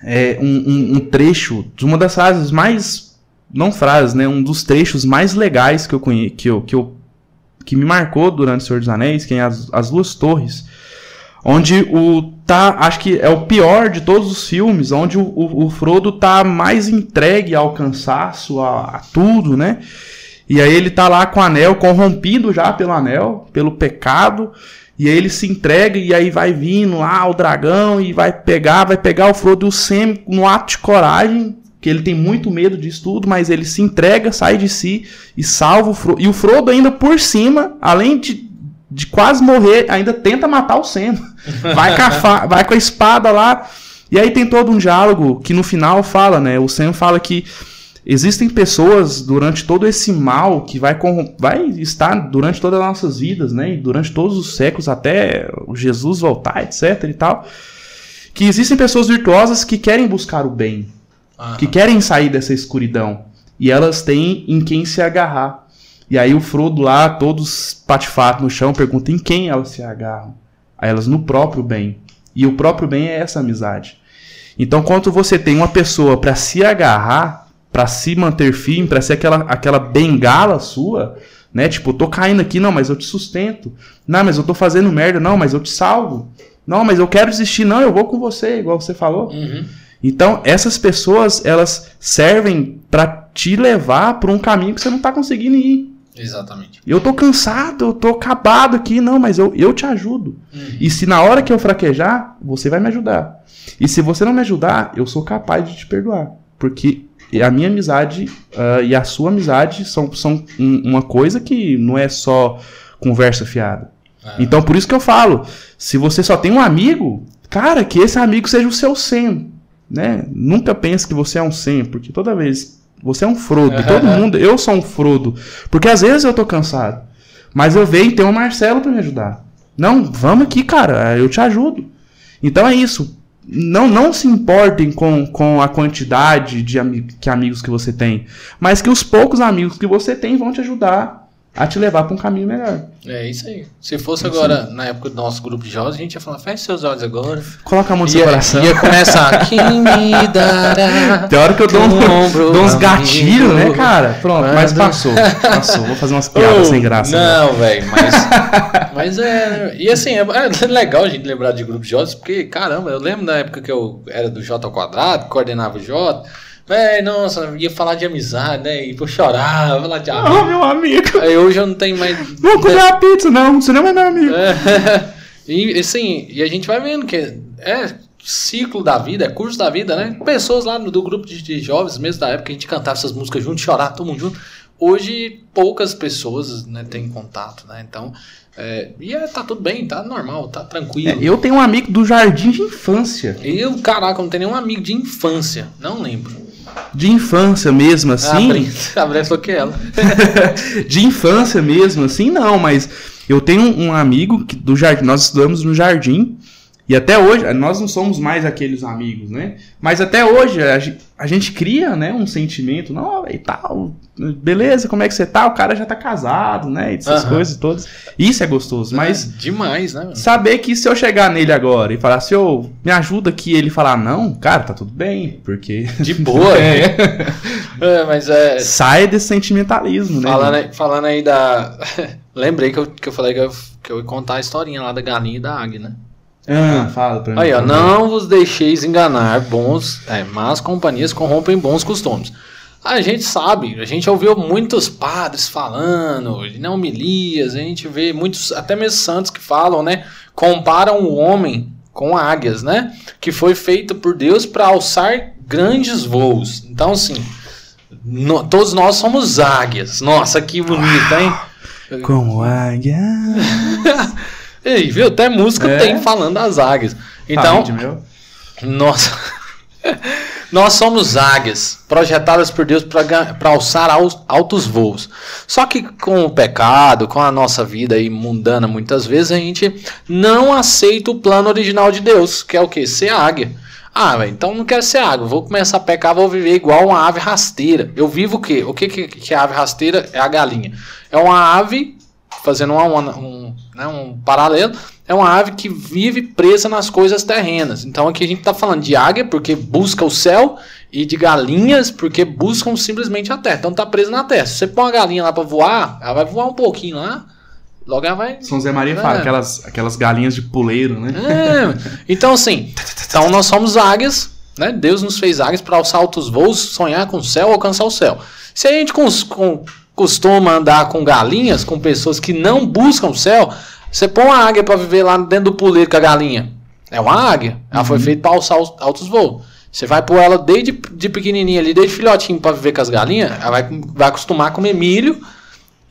Speaker 2: é, um, um- um trecho de uma das frases mais. Não frases, né? Um dos trechos mais legais que eu conheço, que eu, que eu que me marcou durante o Senhor dos Anéis, que é as, as Duas Torres, onde o tá, acho que é o pior de todos os filmes, onde o, o, o Frodo tá mais entregue ao cansaço, a, a tudo, né? E aí ele tá lá com o anel, corrompido já pelo anel, pelo pecado, e aí ele se entrega e aí vai vindo lá o dragão e vai pegar, vai pegar o Frodo e o Sam no ato de coragem, que ele tem muito medo disso tudo, mas ele se entrega, sai de si e salva o Frodo. E o Frodo ainda por cima, além de, de quase morrer, ainda tenta matar o Sam. Vai com, a vai com a espada lá. E aí tem todo um diálogo que no final fala, né? O Sam fala que existem pessoas durante todo esse mal que vai, vai estar durante todas as nossas vidas, né? E durante todos os séculos até Jesus voltar, etc e tal. Que existem pessoas virtuosas que querem buscar o bem, que querem sair dessa escuridão. E elas têm em quem se agarrar. E aí o Frodo lá, todos patifatos no chão, perguntam em quem elas se agarram. Aí elas no próprio bem. E o próprio bem é essa amizade. Então, quando você tem uma pessoa para se agarrar, para se manter firme, para ser aquela, aquela bengala sua, né? Tipo, tô caindo aqui, não, mas eu te sustento. Não, mas eu tô fazendo merda, não, mas eu te salvo. Não, mas eu quero desistir, não, eu vou com você, igual você falou.
Speaker 1: Uhum.
Speaker 2: Então, essas pessoas, elas servem para te levar para um caminho que você não tá conseguindo ir.
Speaker 1: Exatamente.
Speaker 2: Eu tô cansado, eu tô acabado aqui, não, mas eu, eu te ajudo.
Speaker 1: Uhum.
Speaker 2: E se na hora que eu fraquejar, você vai me ajudar. E se você não me ajudar, eu sou capaz de te perdoar. Porque a minha amizade ah, e a sua amizade são, são um- uma coisa que não é só conversa fiada.
Speaker 1: Ah.
Speaker 2: Então por isso que eu falo, se você só tem um amigo, cara, que esse amigo seja o seu 100, né? Nunca pense que você é um 100, porque toda vez você é um Frodo, todo mundo, eu sou um Frodo, porque às vezes eu tô cansado, mas eu venho ter um Marcelo pra me ajudar. Não, vamos aqui, cara, eu te ajudo. Então é isso. Não, não se importem com, com a quantidade de ami que amigos que você tem, mas que os poucos amigos que você tem vão te ajudar a te levar para um caminho melhor.
Speaker 1: É isso aí. Se fosse agora, na época do nosso grupo de jovens, a gente ia falar, feche seus olhos agora.
Speaker 2: Coloca a mão no seu coração.
Speaker 1: ia começar. Quem me dará?
Speaker 2: Tem hora que eu dou, um,
Speaker 1: ombro
Speaker 2: dou uns gatilhos, né, cara? Pronto, mas
Speaker 1: Quando-
Speaker 2: passou. Passou. Vou fazer umas piadas
Speaker 1: Oh,
Speaker 2: sem graça.
Speaker 1: Não, velho, mas. mas é. E assim, é, é legal a gente lembrar de grupo de J, porque, caramba, eu lembro da época que eu era do J ao quadrado, coordenava o J. Véi, nossa, ia falar de amizade, né? E eu chorava, falar de
Speaker 2: Ah,
Speaker 1: amigo.
Speaker 2: meu amigo.
Speaker 1: Aí hoje eu não tenho mais.
Speaker 2: Vamos comer a pizza, não. Você não é meu amigo.
Speaker 1: É, e assim, e a gente vai vendo que é ciclo da vida, é curso da vida, né? Pessoas lá no- do grupo de, de jovens, mesmo da época, que a gente cantava essas músicas junto, chorava todo mundo junto. Hoje, poucas pessoas né, têm contato, né? Então, é, e é, tá tudo bem, tá normal, tá
Speaker 2: É,
Speaker 1: tranquilo.
Speaker 2: eu tenho um amigo do jardim de infância.
Speaker 1: Eu, caraca, não tenho nenhum amigo de infância, não lembro.
Speaker 2: De infância mesmo,
Speaker 1: A
Speaker 2: assim.
Speaker 1: A Brenda falou que ela.
Speaker 2: de infância mesmo, assim, não, mas eu tenho um amigo que- do jardim, nós estudamos no jardim, e até hoje, nós não somos mais aqueles amigos, né? Mas até hoje a, gen- a gente cria, né, um sentimento, não, e tal, beleza, como é que você tá? O cara já tá casado, né? E essas
Speaker 1: Aham.
Speaker 2: coisas todas. Isso é gostoso, mas
Speaker 1: É, demais, né? mano?
Speaker 2: saber que se eu chegar nele agora e falar assim, ô, me ajuda aqui, ele falar, não, cara, tá tudo bem, porque.
Speaker 1: De boa.
Speaker 2: É.
Speaker 1: É, mas é.
Speaker 2: Sai desse sentimentalismo, né?
Speaker 1: Falando aí, falando aí da. Lembrei que eu, que eu falei que eu, que eu ia contar a historinha lá da galinha e da águia, né?
Speaker 2: Ah, fala pra mim.
Speaker 1: Aí, ó, não vos deixeis enganar, bons, é, más companhias corrompem bons costumes. A gente sabe, a gente ouviu muitos padres falando, não homilias, a gente vê muitos, até mesmo santos que falam, né? Comparam o homem com águias, né? Que foi feito por Deus para alçar grandes voos. Então, assim, no- todos nós somos águias. Nossa, que bonito, hein?
Speaker 2: Como águia.
Speaker 1: E, viu? Até música
Speaker 2: É?
Speaker 1: tem falando das águias. Então,
Speaker 2: Então, meu.
Speaker 1: Nós, nós somos águias, projetadas por Deus para alçar altos voos. Só que com o pecado, com a nossa vida aí mundana, muitas vezes a gente não aceita o plano original de Deus, que é o que? Ser águia. Ah, então não quero ser águia, vou começar a pecar, vou viver igual uma ave rasteira. Eu vivo o quê? O que, que, que é ave rasteira? É a galinha. É uma ave, fazendo uma- uma- um, né, um paralelo, é uma ave que vive presa nas coisas terrenas. Então aqui a gente está falando de águia porque busca o céu e de galinhas porque buscam simplesmente a terra. Então tá presa na terra. Se você põe uma galinha lá para voar, ela vai voar um pouquinho lá, logo ela vai.
Speaker 2: São Zé Maria
Speaker 1: É.
Speaker 2: fala, aquelas, aquelas galinhas de puleiro, né?
Speaker 1: É, então assim, então nós somos águias, né? Deus nos fez águias para alçar altos voos, sonhar com o céu, alcançar o céu. Se a gente cons- com- costuma andar com galinhas, com pessoas que não buscam o céu, você põe uma águia para viver lá dentro do puleiro com a galinha. É uma águia. Ela foi feita para alçar os altos voos. Você vai pôr ela desde de pequenininha ali, desde filhotinho para viver com as galinhas, ela vai, vai acostumar a comer milho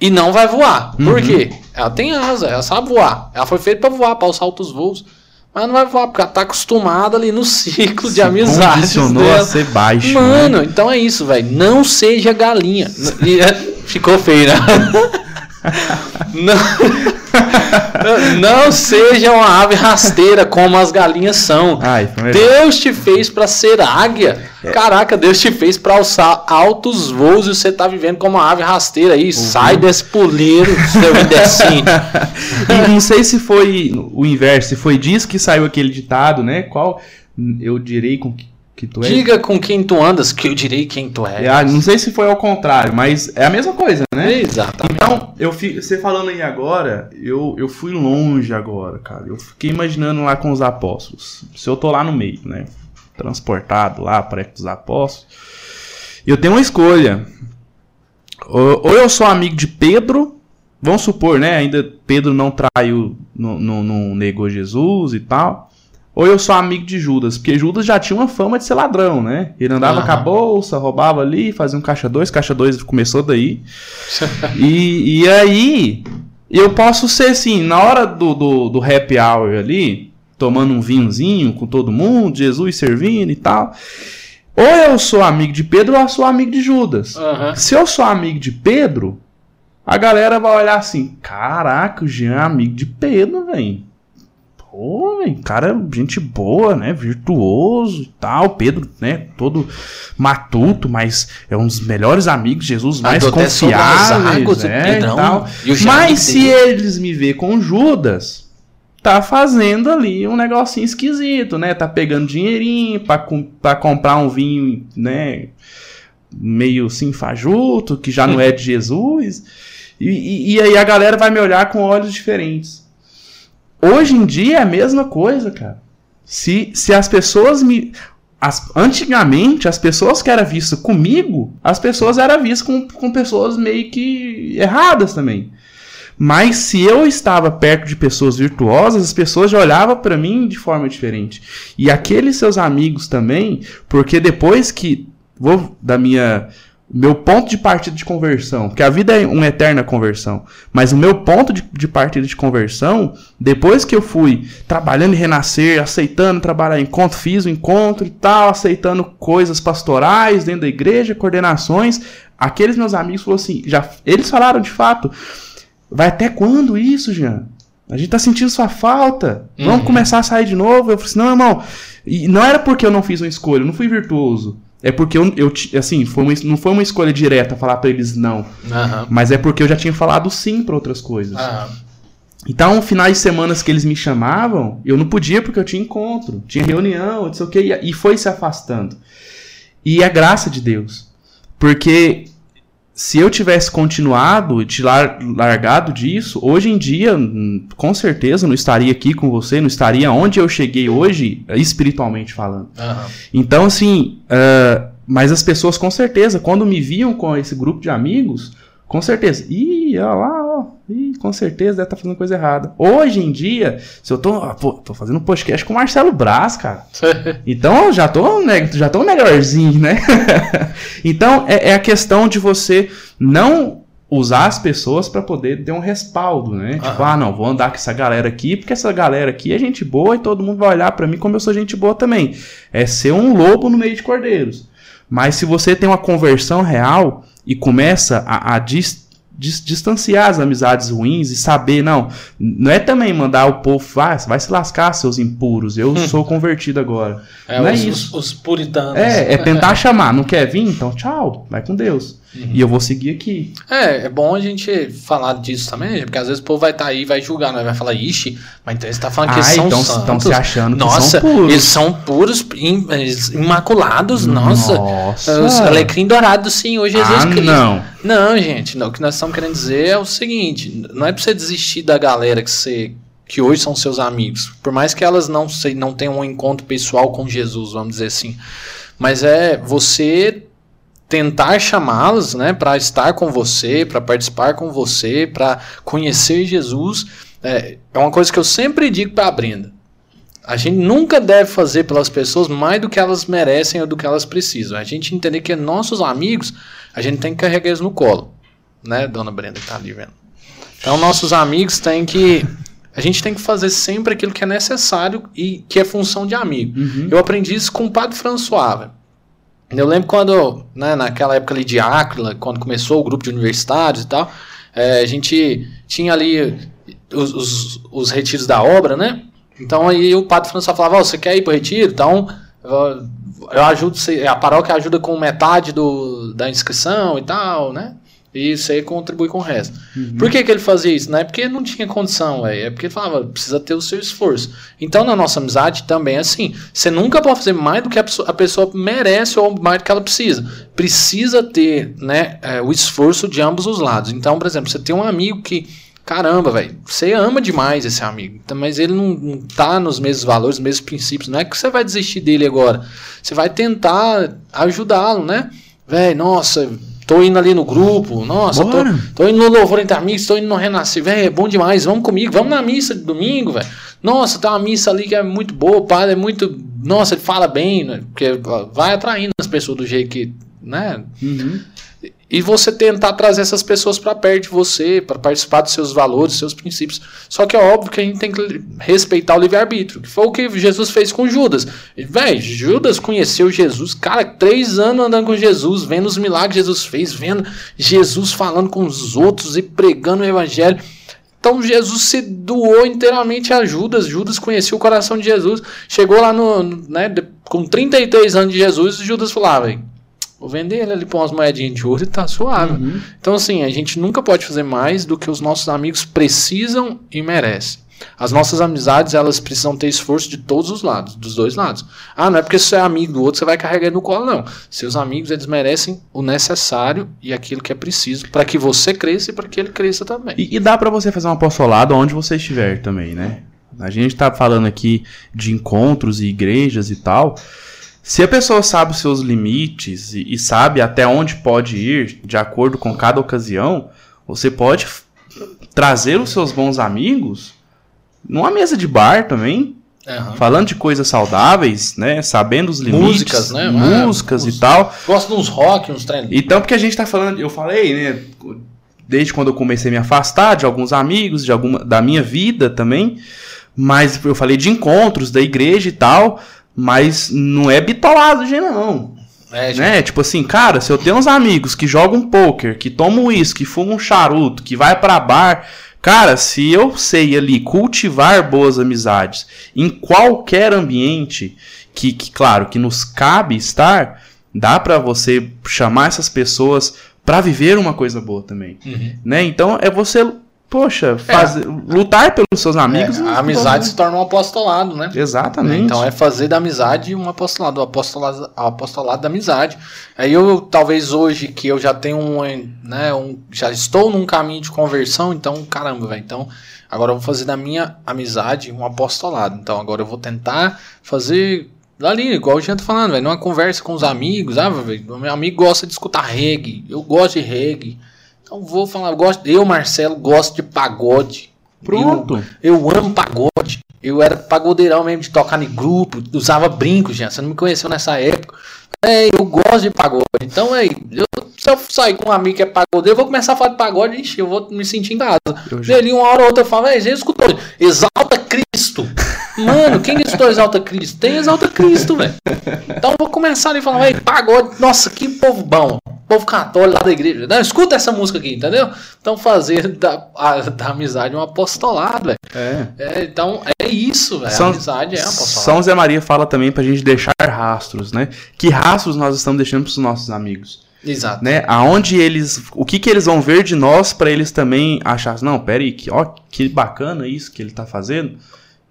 Speaker 1: e não vai voar. Por quê? Ela tem asa, ela sabe voar. Ela foi feita para voar, para alçar altos voos. Mas não vai voar, porque ela tá acostumada ali no ciclo de
Speaker 2: Se
Speaker 1: amizade.
Speaker 2: Condicionou a ser baixo. né?
Speaker 1: Mano, então é isso, velho. Não seja galinha. E, é, Ficou feio, né? Não, não seja uma ave rasteira como as galinhas são.
Speaker 2: Ai.
Speaker 1: Deus te fez pra ser águia. Caraca, Deus te fez pra alçar altos voos e você tá vivendo como uma ave rasteira aí. Sai desse puleiro, seu indecente.
Speaker 2: e não sei se foi o inverso, se foi disso que saiu aquele ditado, né? Qual eu direi com que, que tu és.
Speaker 1: Diga com quem tu andas, que eu direi quem tu és.
Speaker 2: Ah, não sei se foi ao contrário, mas é a mesma coisa, né?
Speaker 1: Exatamente.
Speaker 2: Então, eu fi, você falando aí agora, eu, eu fui longe agora, cara. Eu fiquei imaginando lá com os apóstolos. Se eu tô lá no meio, né? Transportado lá para os apóstolos. Eu tenho uma escolha. Ou, ou eu sou amigo de Pedro, vamos supor, né? Ainda Pedro não traiu, não, não, não negou Jesus e tal. Ou eu sou amigo de Judas, porque Judas já tinha uma fama de ser ladrão, né? Ele andava
Speaker 1: Aham.
Speaker 2: com a bolsa, roubava ali, fazia um caixa 2, caixa 2 começou daí. e, e aí, eu posso ser assim, na hora do, do, do happy hour ali, tomando um vinhozinho com todo mundo, Jesus servindo e tal. Ou eu sou amigo de Pedro ou eu sou amigo de Judas.
Speaker 1: Aham.
Speaker 2: Se eu sou amigo de Pedro, a galera vai olhar assim: caraca, o Jean é amigo de Pedro, velho. Velho, cara, gente boa, né? Virtuoso e tal. Pedro, né? Todo matuto, mas é um dos melhores amigos de Jesus, mais
Speaker 1: Andou até sobre as
Speaker 2: confiáveis,
Speaker 1: águas, o
Speaker 2: né?
Speaker 1: Pedrão,
Speaker 2: e tal.
Speaker 1: e
Speaker 2: Mas se eles me ver com Judas, tá fazendo ali um negocinho esquisito, né? Tá pegando dinheirinho pra, pra comprar um vinho, né? Meio assim, fajuto, que já não é de Jesus. E, e- e aí a galera vai me olhar com olhos diferentes. Hoje em dia é a mesma coisa, cara. Se, se as pessoas me. as- antigamente, as pessoas que eram vistas comigo, as pessoas eram vistas com, com pessoas meio que erradas também. Mas se eu estava perto de pessoas virtuosas, as pessoas já olhavam para mim de forma diferente. E aqueles seus amigos também, porque depois que vou da minha meu ponto de partida de conversão, porque a vida é uma eterna conversão, mas o meu ponto de, de partida de conversão, depois que eu fui trabalhando em renascer, aceitando trabalhar em encontro, fiz o encontro e tal, aceitando coisas pastorais dentro da igreja, coordenações, aqueles meus amigos falaram assim, já, eles falaram de fato, vai até quando isso, Jean? A gente tá sentindo sua falta. Vamos
Speaker 1: Uhum.
Speaker 2: começar a sair de novo. Eu falei assim, não, irmão. E não era porque eu não fiz uma escolha, eu não fui virtuoso. É porque eu, eu assim, foi uma, não foi uma escolha direta falar pra eles não.
Speaker 1: Aham.
Speaker 2: Mas é porque eu já tinha falado sim pra outras coisas.
Speaker 1: Aham.
Speaker 2: Então, finais de semanas que eles me chamavam, eu não podia porque eu tinha encontro, tinha reunião, não sei o que, e foi se afastando. E é graça de Deus. Porque se eu tivesse continuado e te lar- largado disso, hoje em dia, hum, com certeza, não estaria aqui com você, não estaria onde eu cheguei hoje, espiritualmente falando.
Speaker 1: Aham.
Speaker 2: Então, assim, ah, mas as pessoas com certeza, quando me viam com esse grupo de amigos, com certeza, ih, olha lá, ó, ih, com certeza deve estar fazendo coisa errada. Hoje em dia, se eu tô, ah, pô, tô fazendo um podcast com o Marcelo Braz, cara. Então já tô, né, já tô melhorzinho, né? então é, é a questão de você não usar as pessoas para poder ter um respaldo, né? Tipo,
Speaker 1: Aham.
Speaker 2: ah, não, vou andar com essa galera aqui, porque essa galera aqui é gente boa e todo mundo vai olhar para mim como eu sou gente boa também. É ser um lobo no meio de cordeiros. Mas se você tem uma conversão real e começa a, a dis- dis- distanciar as amizades ruins e saber, não, não é também mandar o povo, ah, vai se lascar, seus impuros, eu sou convertido agora.
Speaker 1: É,
Speaker 2: Não é
Speaker 1: os,
Speaker 2: isso.
Speaker 1: Os, os puritanos.
Speaker 2: É, é tentar chamar, não quer vir? Então tchau, vai com Deus.
Speaker 1: Uhum.
Speaker 2: E eu vou seguir aqui.
Speaker 1: É, é bom a gente falar disso também, porque às vezes o povo vai estar aí e vai julgar, né? Vai falar, ixi, mas então você tá falando que
Speaker 2: Ah,
Speaker 1: eles são
Speaker 2: então
Speaker 1: santos.
Speaker 2: estão se achando que
Speaker 1: Nossa,
Speaker 2: são puros.
Speaker 1: eles são puros, im- eles- imaculados, nossa.
Speaker 2: Nossa.
Speaker 1: Os alecrim dourado do Senhor Jesus
Speaker 2: ah,
Speaker 1: Cristo.
Speaker 2: não.
Speaker 1: Não, gente, não, o que nós estamos querendo dizer é o seguinte: não é pra você desistir da galera que você. que hoje são seus amigos. Por mais que elas não, se, não tenham um encontro pessoal com Jesus, vamos dizer assim. Mas é você tentar chamá-los, né, para estar com você, para participar com você, para conhecer Jesus. É, é uma coisa que eu sempre digo para a Brenda. A gente nunca deve fazer pelas pessoas mais do que elas merecem ou do que elas precisam. A gente entender que nossos amigos, a gente tem que carregar eles no colo. Né, dona Brenda que tá ali vendo. Então, nossos amigos têm que. A gente tem que fazer sempre aquilo que é necessário e que é função de amigo.
Speaker 2: Uhum.
Speaker 1: Eu aprendi isso com o Padre François. velho. Eu lembro quando, né, naquela época ali de Áquila, quando começou o grupo de universitários e tal, é, a gente tinha ali os, os, os retiros da obra, né? Então aí o Padre François falava, ó, você quer ir pro retiro? Então eu, ajudo, a paróquia ajuda com metade do, da inscrição e tal, né? E você contribui com o resto. Por que, que ele fazia isso? Não é porque não tinha condição, véio, é porque ele falava, precisa ter o seu esforço. Então, na nossa amizade também é assim. Você nunca pode fazer mais do que a pessoa, a pessoa merece ou mais do que ela precisa. Precisa ter né, é, o esforço de ambos os lados. Então, por exemplo, você tem um amigo que, caramba, velho, você ama demais esse amigo, então, mas ele não, não tá nos mesmos valores, nos mesmos princípios. Não é que você vai desistir dele agora. Você vai tentar ajudá-lo, né? Velho, nossa, tô indo ali no grupo, nossa, tô, tô indo no Louvor Entre Amigos, tô indo no Renascer, velho, é bom demais, vamos comigo, vamos na missa de domingo, velho. Nossa, tem uma missa ali que é muito boa, o padre é muito, nossa, ele fala bem, né? porque vai atraindo as pessoas do jeito que, né?
Speaker 2: Uhum.
Speaker 1: E você tentar trazer essas pessoas para perto de você, para participar dos seus valores, seus princípios. Só que é óbvio que a gente tem que respeitar o livre-arbítrio, que foi o que Jesus fez com Judas. Véi, Judas conheceu Jesus, cara, três anos andando com Jesus, vendo os milagres que Jesus fez, vendo Jesus falando com os outros e pregando o evangelho. Então Jesus se doou inteiramente a Judas. Judas conhecia o coração de Jesus. Chegou lá no, né, com 33 anos de Jesus, Judas falou: ah, vou vender ele ali por umas moedinhas de ouro e tá suave.
Speaker 2: Uhum.
Speaker 1: Então, assim, a gente nunca pode fazer mais do que os nossos amigos precisam e merecem. As nossas amizades, elas precisam ter esforço de todos os lados, dos dois lados. Ah, não é porque você é amigo do outro, você vai carregar ele no colo, não. Seus amigos, eles merecem o necessário e aquilo que é preciso para que você cresça e para que ele cresça também.
Speaker 2: E, e dá pra você fazer um apostolado onde você estiver também, né? A gente tá falando aqui de encontros e igrejas e tal. Se a pessoa sabe os seus limites e, e sabe até onde pode ir, de acordo com cada ocasião, você pode trazer os seus bons amigos numa mesa de bar também,
Speaker 1: Aham.
Speaker 2: falando de coisas saudáveis, né? Sabendo os limites,
Speaker 1: Músicas, né?
Speaker 2: músicas
Speaker 1: Ah,
Speaker 2: e tal.
Speaker 1: Gosto de uns rock, uns treinos.
Speaker 2: Então, porque a gente tá falando, eu falei, né? Desde quando eu comecei a me afastar de alguns amigos, de alguma da minha vida também, mas eu falei de encontros da igreja e tal, mas não é bitolado, gente, não.
Speaker 1: É, gente,
Speaker 2: Né? Tipo assim, cara, se eu tenho uns amigos que jogam poker, que tomam uísque, que fumam um charuto, que vai pra bar, cara, se eu sei ali cultivar boas amizades em qualquer ambiente que, que claro, que nos cabe estar, dá pra você chamar essas pessoas pra viver uma coisa boa também,
Speaker 1: Uhum.
Speaker 2: né? Então é você, poxa, fazer, lutar pelos seus amigos.
Speaker 1: É, a amizade se torna um apostolado, né?
Speaker 2: Exatamente.
Speaker 1: Então é fazer da amizade um apostolado, o apostolado, apostolado da amizade. Aí eu talvez hoje que eu já tenho um, né, um, já estou num caminho de conversão, então caramba, velho. Então agora eu vou fazer da minha amizade um apostolado. Então agora eu vou tentar fazer ali, igual o Jean tá falando, velho, numa conversa com os amigos, ah, velho, meu amigo gosta de escutar reggae, eu gosto de reggae. Então vou falar, eu gosto, eu Marcelo gosto de pagode.
Speaker 2: Pronto.
Speaker 1: Eu, eu amo pagode. Eu era pagodeirão mesmo de tocar em grupo, usava brinco, gente. Você não me conheceu nessa época. É, eu gosto de pagode. Então, é, eu, se eu sair com um amigo que é pagodeiro, eu vou começar a falar de pagode, ixi, eu vou me sentir em casa.
Speaker 2: Já-
Speaker 1: Dele, uma hora ou outra, eu falo, velho, você escutou? Exalta Cristo. Mano, quem escutou Exalta Cristo? Tem Exalta Cristo, velho. Então eu vou começar ali e falar, velho, pagode, nossa, que povo bom. Povo católico lá da igreja. Não, escuta essa música aqui, entendeu? Então fazer da, a- da amizade um apostolado, velho.
Speaker 2: É.
Speaker 1: É, então é isso, velho. Amizade é um apostolado.
Speaker 2: São Zé Maria fala também pra gente deixar rastros, né? Que rastros nós estamos deixando pros nossos amigos,
Speaker 1: Exato.
Speaker 2: né? Aonde eles, o que que eles vão ver de nós pra eles também achar, não, pera aí, que, ó, que bacana isso que ele tá fazendo.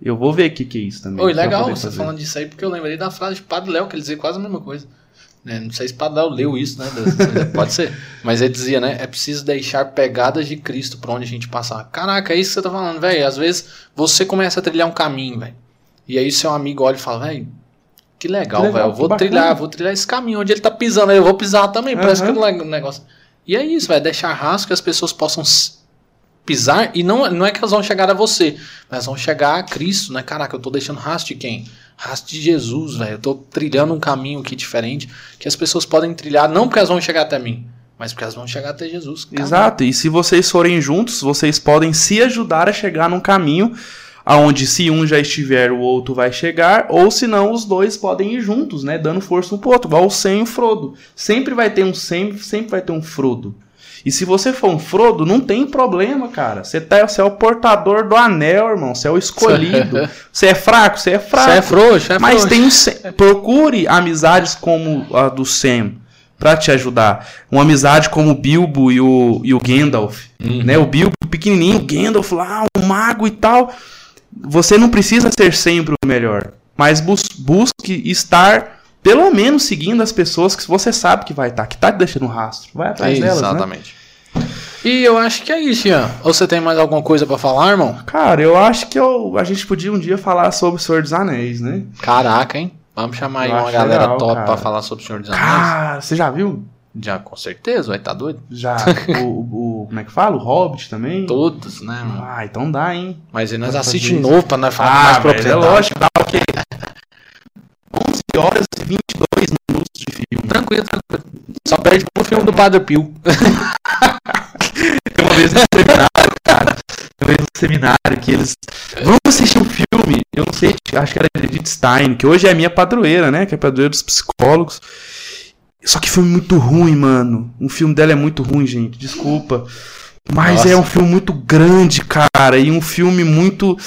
Speaker 2: Eu vou ver o que que é isso também.
Speaker 1: Oi, legal você
Speaker 2: fazer.
Speaker 1: falando disso aí, porque eu lembrei da frase de Padre Léo, que ele dizia quase a mesma coisa. Né, Não sei se Padre Léo leu isso, né? Pode ser. Mas ele dizia, né? É preciso deixar pegadas de Cristo pra onde a gente passar. Caraca, é isso que você tá falando, velho. Às vezes você começa a trilhar um caminho, velho. E aí seu amigo olha e fala, velho, que legal,
Speaker 2: legal,
Speaker 1: velho. Eu vou
Speaker 2: bacana.
Speaker 1: trilhar, vou trilhar esse caminho. Onde ele tá pisando, eu vou pisar também. Parece que é um negócio. E é isso, velho. Deixar rastro que as pessoas possam pisar. E não, não é que elas vão chegar a você, mas vão chegar a Cristo, né? Caraca, eu tô deixando rastro de quem? Rastro de Jesus, velho. Eu tô trilhando um caminho aqui diferente que as pessoas podem trilhar, não porque elas vão chegar até mim, mas porque elas vão chegar até Jesus. Cara,
Speaker 2: Exato, e se vocês forem juntos, vocês podem se ajudar a chegar num caminho aonde se um já estiver, o outro vai chegar, ou se não, os dois podem ir juntos, né, dando força um pro outro, igual o Sam e o Frodo. Sempre vai ter um Sam, sempre vai ter um Frodo. E se você for um Frodo, não tem problema, cara. Você, tá, você é o portador do anel, irmão. Você é o escolhido. Você é fraco, você é fraco.
Speaker 1: Você é frouxo, é
Speaker 2: Mas
Speaker 1: frouxo.
Speaker 2: tem um Sam. Procure amizades como a do Sam pra te ajudar. Uma amizade como o Bilbo e o, e o Gandalf.
Speaker 1: Uhum.
Speaker 2: Né? O Bilbo pequenininho, o Gandalf lá, um mago e tal. Você não precisa ser sempre o melhor. Mas bus busque estar, pelo menos, seguindo as pessoas que você sabe que vai estar, que tá te deixando rastro. Vai atrás delas, né?
Speaker 1: E eu acho que é isso, Ian. Ou você tem mais alguma coisa pra falar, irmão?
Speaker 2: Cara, eu acho que eu, a gente podia um dia falar sobre o Senhor dos Anéis, né?
Speaker 1: Caraca, hein? Vamos chamar aí uma galera
Speaker 2: legal,
Speaker 1: top
Speaker 2: cara.
Speaker 1: pra falar sobre o Senhor dos Anéis.
Speaker 2: Cara, você já viu?
Speaker 1: Já, com certeza, vai tá doido.
Speaker 2: Já o, o- Como é que fala? O Hobbit também?
Speaker 1: Todos, né, mano?
Speaker 2: Ah, então dá, hein?
Speaker 1: Mas aí nós assistimos de novo pra nós falar
Speaker 2: Ah,
Speaker 1: mais
Speaker 2: velho, é
Speaker 1: propriedade.
Speaker 2: lógico, dá o quê? 11 horas e 22 minutos de filme.
Speaker 1: Tranquilo, tranquilo. Só perde pro filme do Padre Pio.
Speaker 2: Uma vez no seminário, cara. Uma vez no seminário que eles. Vamos assistir um filme. Eu não sei, acho que era Edith Stein, que hoje é a minha padroeira, né? Que é a padroeira dos psicólogos. Só que filme muito ruim, mano. O filme dela é muito ruim, gente. Desculpa. Mas
Speaker 1: Nossa.
Speaker 2: é um filme muito grande, cara. E um filme muito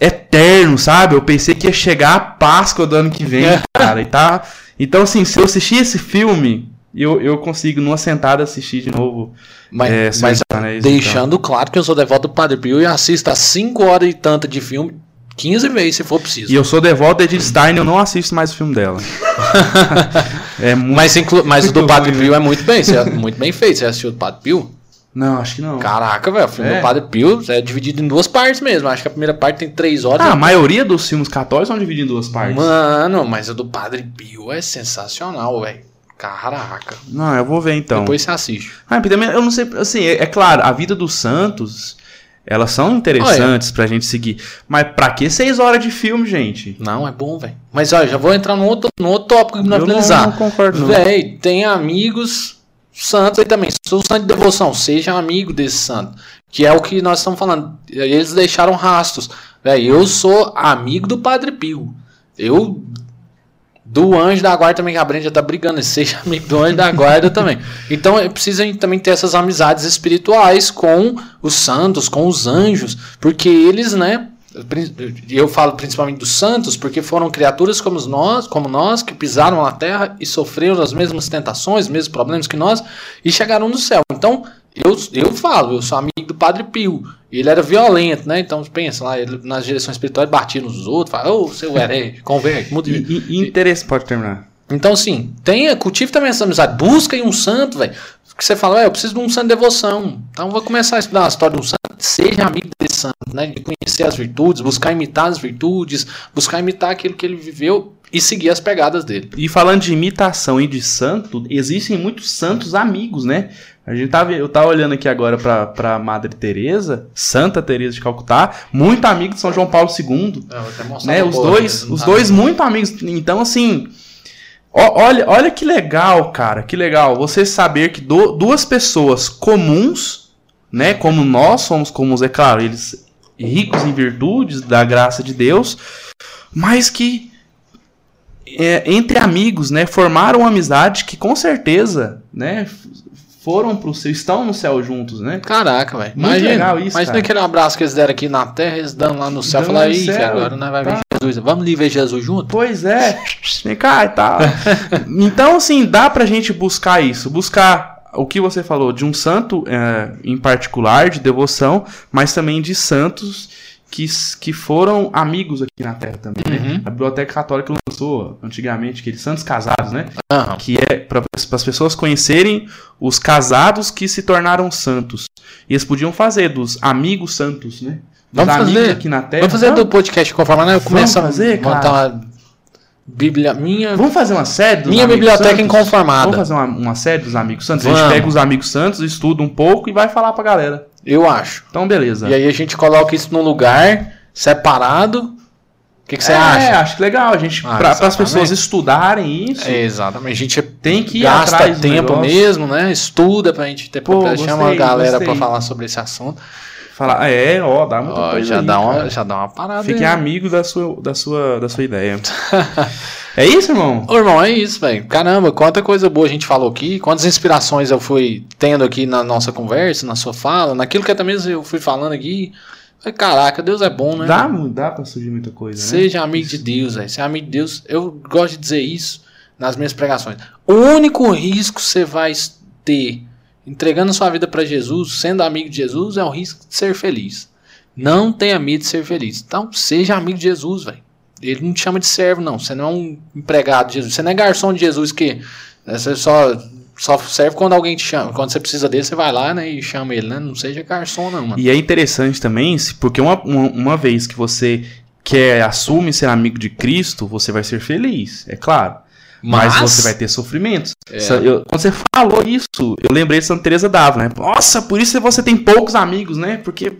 Speaker 2: eterno, sabe? Eu pensei que ia chegar a Páscoa do ano que vem,
Speaker 1: É.
Speaker 2: cara. E tá. Então, assim, se eu assistir esse filme, eu, eu consigo, numa sentada, assistir de novo.
Speaker 1: Mas,
Speaker 2: É,
Speaker 1: mas
Speaker 2: então.
Speaker 1: deixando claro que eu sou devoto do Padre Pio e assisto a 5 horas e tanta de filme 15 vezes, se for preciso.
Speaker 2: E eu sou devoto da Edith Stein, eu não assisto mais o filme dela. é muito.
Speaker 1: Mas, inclu... mas o do
Speaker 2: Muito
Speaker 1: Padre
Speaker 2: ruim,
Speaker 1: Pio é muito bem, você- muito bem feito. Você assistiu o do Padre Pio?
Speaker 2: Não, acho que não.
Speaker 1: Caraca, velho, o filme
Speaker 2: É?
Speaker 1: do Padre Pio é dividido em duas partes mesmo. Acho que a primeira parte tem 3 horas.
Speaker 2: Ah, a maioria dos filmes católicos são divididos em duas partes.
Speaker 1: Mano, mas o do Padre Pio é sensacional, velho. Caraca.
Speaker 2: Não, eu vou ver então.
Speaker 1: Depois você assiste.
Speaker 2: Ah, eu não sei, assim, é, é claro, a vida dos santos, elas são interessantes pra gente seguir. Mas pra que seis horas de filme, gente?
Speaker 1: Não, é bom, velho. Mas olha, já vou entrar no outro, no outro tópico pra
Speaker 2: eu não,
Speaker 1: finalizar.
Speaker 2: não concordo.
Speaker 1: Véi, tem amigos santos aí também. Sou santo de devoção, seja amigo desse santo. Que é o que nós estamos falando. Eles deixaram rastros. Véi, eu sou amigo do Padre Pio. Eu. Do anjo da guarda também, que a Brenda já tá brigando. Seja amigo do anjo da guarda também. Então é preciso também ter essas amizades espirituais com os santos, com os anjos. Porque eles, né? Eu falo principalmente dos santos, porque foram criaturas como nós, como nós, que pisaram na terra e sofreram as mesmas tentações, os mesmos problemas que nós, e chegaram no céu. Então, eu, eu falo, eu sou amigo do Padre Pio. Ele era violento, né? Então, pensa lá, ele, nas direções espirituais batia nos outros, fala, ô, seu herege, converte, muda de
Speaker 2: E, interesse, pode terminar.
Speaker 1: então, assim, tenha, cultive também essa amizade. Busca um santo, velho. Que você fala, "Ué, eu preciso de um santo de devoção. Então, vou começar a estudar a história de um santo. Seja amigo desse santo, né? De conhecer as virtudes, buscar imitar as virtudes, buscar imitar aquilo que ele viveu e seguir as pegadas dele.
Speaker 2: E falando de imitação e de santo, existem muitos santos amigos, né? A gente tava, eu tava olhando aqui agora pra, pra Madre Teresa, Santa Teresa de Calcutá, muito amigo de São João Paulo II. né? Os dois, os dois muito amigos. Então, assim, ó- olha, olha que legal, cara, que legal. Você saber que do- duas pessoas comuns, né? Como nós somos comuns, é claro, eles ricos em virtudes da graça de Deus, mas que é, entre amigos, né? Formaram uma amizade que com certeza, né? Foram pro céu, estão no céu juntos, né?
Speaker 1: Caraca, velho.
Speaker 2: Muito
Speaker 1: Imagina,
Speaker 2: legal isso,
Speaker 1: imagina
Speaker 2: cara.
Speaker 1: aquele abraço que eles deram aqui na terra, eles dando lá no céu.
Speaker 2: Dando
Speaker 1: Falar,
Speaker 2: céu,
Speaker 1: agora nós vai ver
Speaker 2: tá.
Speaker 1: Jesus. Vamos ali ver Jesus junto?
Speaker 2: Pois é, vem cá e tal. Então, assim, dá pra gente buscar isso. Buscar o que você falou de um santo é, em particular, de devoção, mas também de santos que, que foram amigos aqui na Terra também. né?
Speaker 1: Uhum.
Speaker 2: A Biblioteca Católica lançou antigamente aqueles santos casados, né?
Speaker 1: Aham.
Speaker 2: Que é para as pessoas conhecerem os casados que se tornaram santos. E eles podiam fazer dos amigos santos, né? Dos
Speaker 1: Vamos
Speaker 2: amigos
Speaker 1: fazer.
Speaker 2: aqui na Terra.
Speaker 1: Vamos fazer do podcast conforme né? Eu começo
Speaker 2: fazer,
Speaker 1: a montar uma Bíblia minha.
Speaker 2: Vamos fazer uma série dos
Speaker 1: Minha biblioteca
Speaker 2: santos?
Speaker 1: inconformada.
Speaker 2: Vamos fazer uma, uma série dos amigos santos? A
Speaker 1: Vamos.
Speaker 2: gente pega os amigos santos, estuda um pouco e vai falar pra galera.
Speaker 1: Eu acho.
Speaker 2: Então, beleza.
Speaker 1: E aí a gente coloca isso num lugar separado. O que, que você
Speaker 2: é,
Speaker 1: acha?
Speaker 2: acho que legal. A gente,
Speaker 1: Ah,
Speaker 2: pra, as pessoas estudarem isso,
Speaker 1: É, exatamente. A gente
Speaker 2: tem que ir
Speaker 1: gasta tempo mesmo, né? Estuda pra gente ter
Speaker 2: Pô,
Speaker 1: pra chama a
Speaker 2: gostei,
Speaker 1: galera
Speaker 2: gostei.
Speaker 1: pra falar sobre esse assunto.
Speaker 2: Falar, é, ó, dá muita
Speaker 1: Ó,
Speaker 2: coisa
Speaker 1: já,
Speaker 2: aí,
Speaker 1: dá uma,
Speaker 2: cara.
Speaker 1: já dá uma parada.
Speaker 2: Fiquem
Speaker 1: aí.
Speaker 2: amigo da sua, da, sua, da sua ideia. é isso, irmão?
Speaker 1: Ô, irmão, é isso, velho. Caramba, quanta coisa boa a gente falou aqui, quantas inspirações eu fui tendo aqui na nossa conversa, na sua fala, naquilo que até mesmo eu fui falando aqui. Caraca, Deus é bom, né?
Speaker 2: Dá, dá pra surgir muita coisa, né?
Speaker 1: Seja amigo de Deus, velho. Ser amigo de Deus, eu gosto de dizer isso nas minhas pregações. O único risco que você vai ter entregando sua vida para Jesus, sendo amigo de Jesus, é o risco de ser feliz. Não tenha medo de ser feliz. Então, seja amigo de Jesus, velho. Ele não te chama de servo, não. Você não é um empregado de Jesus. Você não é garçom de Jesus que né, você só, só serve quando alguém te chama. Quando você precisa dele, você vai lá né, e chama ele, né? Não seja garçom, não, mano.
Speaker 2: E é interessante também, porque uma, uma, uma vez que você quer, assume ser amigo de Cristo, você vai ser feliz, é claro. Mas,
Speaker 1: Mas-
Speaker 2: você vai ter sofrimentos.
Speaker 1: É.
Speaker 2: Eu- quando você falou isso, eu lembrei de Santa Teresa d'Ávila, né? Nossa, por isso você tem poucos amigos, né? Porque,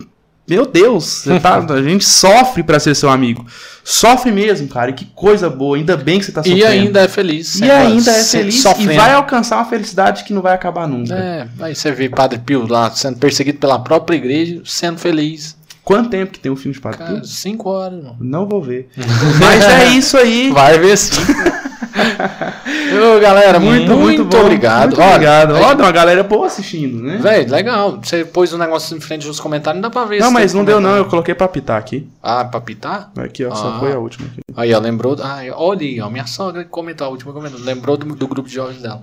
Speaker 2: meu Deus, tá- a gente sofre pra ser seu amigo. Sofre mesmo, cara. E que coisa boa. Ainda bem que você tá sofrendo.
Speaker 1: E ainda é feliz.
Speaker 2: E ainda é feliz
Speaker 1: sofrendo.
Speaker 2: e vai alcançar uma felicidade que não vai acabar nunca.
Speaker 1: É, aí você vê Padre Pio lá sendo perseguido pela própria igreja, sendo feliz.
Speaker 2: Quanto tempo que tem o filme de Padre
Speaker 1: Cara,
Speaker 2: Pio?
Speaker 1: cinco horas, mano.
Speaker 2: Não vou ver. Mas é isso aí.
Speaker 1: Vai ver sim. Ô, galera, muito, muito,
Speaker 2: bom.
Speaker 1: obrigado.
Speaker 2: Muito
Speaker 1: Olha,
Speaker 2: obrigado. tem uma galera boa assistindo, né?
Speaker 1: Véi, legal. Você pôs o negócio em frente dos comentários, não dá pra ver.
Speaker 2: Não, mas não deu não, eu coloquei pra pitar aqui.
Speaker 1: Ah, pra pitar?
Speaker 2: Aqui, ó, só
Speaker 1: Ah.
Speaker 2: foi a última aqui.
Speaker 1: Aí, ó, lembrou. Ah, olha aí, ó, minha sogra comentou a última comentou. Lembrou do, do grupo de jovens dela.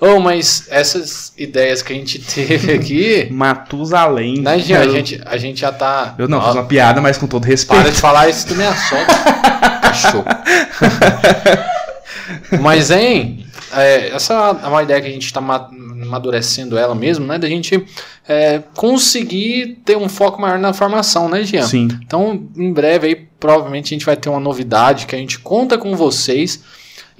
Speaker 1: Oh, mas essas ideias que a gente teve aqui.
Speaker 2: Matusalém.
Speaker 1: né, Jean? A gente, a gente já tá.
Speaker 2: Eu não,
Speaker 1: Ó,
Speaker 2: fiz uma piada, mas com todo
Speaker 1: Para
Speaker 2: respeito.
Speaker 1: de falar isso do minha sogra. Cachorro. Mas, hein, é, essa é uma ideia que a gente está amadurecendo ela mesmo, né? Da gente é, conseguir ter um foco maior na formação, né, Jean?
Speaker 2: Sim.
Speaker 1: Então, em breve aí, provavelmente a gente vai ter uma novidade que a gente conta com vocês.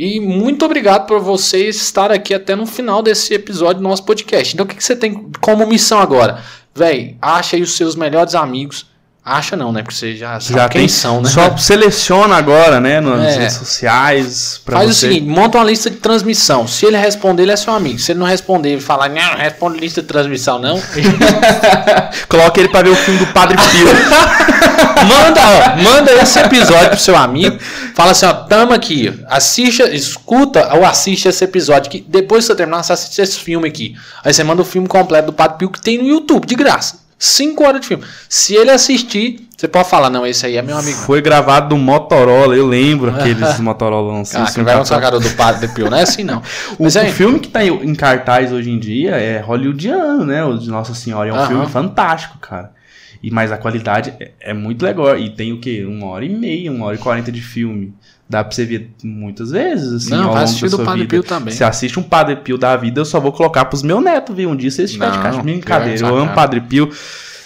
Speaker 1: E muito obrigado por vocês estar aqui até no final desse episódio do nosso podcast. Então, o que, que você tem como missão agora? Véi, acha aí os seus melhores amigos. Acha não, né? Porque você já sabe
Speaker 2: Já
Speaker 1: quem
Speaker 2: tem.
Speaker 1: são, né?
Speaker 2: Só seleciona agora, né? Nas
Speaker 1: É.
Speaker 2: redes sociais. Pra
Speaker 1: Faz
Speaker 2: você...
Speaker 1: o seguinte, monta uma lista de transmissão. Se ele responder, ele é seu amigo. Se ele não responder e falar, não, não responde lista de transmissão, não.
Speaker 2: Coloca ele pra ver o filme do Padre Pio.
Speaker 1: manda, ó, manda esse episódio pro seu amigo. Fala assim, ó, tamo aqui. Assista, escuta ou assiste esse episódio. Que depois que você terminar, você assiste esse filme aqui. Aí você manda o filme completo do Padre Pio que tem no YouTube, de graça. Cinco horas de filme. Se ele assistir, você pode falar, não, esse aí é meu amigo.
Speaker 2: Foi gravado no Motorola, eu lembro aqueles Motorola assim.
Speaker 1: Ah, que vai lançar a cara do Padre Pio, não é assim não.
Speaker 2: O,
Speaker 1: Mas
Speaker 2: o
Speaker 1: aí,
Speaker 2: filme que tá em, em cartaz hoje em dia é hollywoodiano, né? O de Nossa Senhora. É um
Speaker 1: Aham.
Speaker 2: filme fantástico, cara. E, mas a qualidade é, é muito legal. E tem o quê? Uma hora e meia, uma hora e quarenta de filme. Dá pra você ver muitas vezes, assim,
Speaker 1: não,
Speaker 2: ao
Speaker 1: vai
Speaker 2: longo
Speaker 1: assistir do Padre
Speaker 2: vida.
Speaker 1: Pio também.
Speaker 2: Você assiste um Padre Pio da vida, eu só vou colocar pros meus netos, viu? Um dia se eles estiverem de caixa. Brincadeira, eu
Speaker 1: que
Speaker 2: amo. Padre Pio.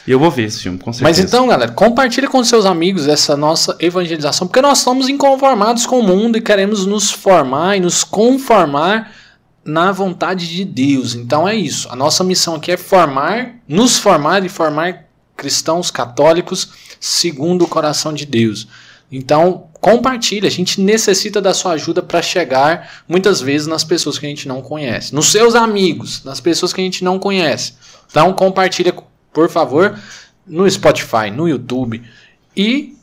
Speaker 2: E eu vou ver esse filme, com certeza.
Speaker 1: Mas então, galera, compartilhe com seus amigos essa nossa evangelização, porque nós somos inconformados com o mundo e queremos nos formar e nos conformar na vontade de Deus. Então é isso. A nossa missão aqui é formar, nos formar e formar cristãos católicos segundo o coração de Deus. Então, compartilhe. A gente necessita da sua ajuda para chegar muitas vezes nas pessoas que a gente não conhece, nos seus amigos, nas pessoas que a gente não conhece. Então, compartilha, por favor, no Spotify, no YouTube e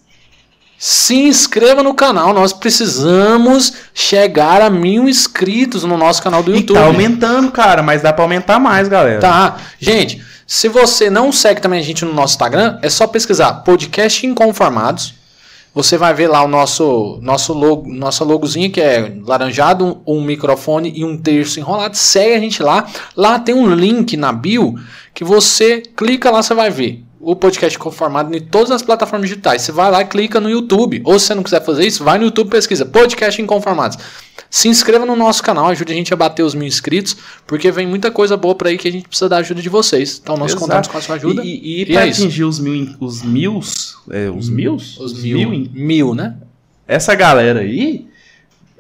Speaker 1: se inscreva no canal. Nós precisamos chegar a mil inscritos no nosso canal do
Speaker 2: E
Speaker 1: YouTube.
Speaker 2: tá aumentando, cara, mas dá pra aumentar mais, galera.
Speaker 1: Tá. Gente, se você não segue também a gente no nosso Instagram, é só pesquisar podcast Inconformados. Você vai ver lá o nosso nosso logo, nossa logozinha que é laranjado, um, microfone e um terço enrolado. Segue a gente lá. Lá tem um link na bio que você clica lá, você vai ver o podcast conformado em todas as plataformas digitais. Você vai lá e clica no YouTube. Ou se você não quiser fazer isso, vai no YouTube e pesquisa podcast Inconformados. Se inscreva no nosso canal, ajude a gente a bater os mil inscritos, porque vem muita coisa boa por aí que a gente precisa da ajuda de vocês. Então nós
Speaker 2: Exato.
Speaker 1: contamos com a sua ajuda.
Speaker 2: E, e, e
Speaker 1: E
Speaker 2: pra
Speaker 1: é isso.
Speaker 2: atingir os mil, os mils, é, os mils?
Speaker 1: Os mil,
Speaker 2: in-
Speaker 1: mil, né?
Speaker 2: essa galera aí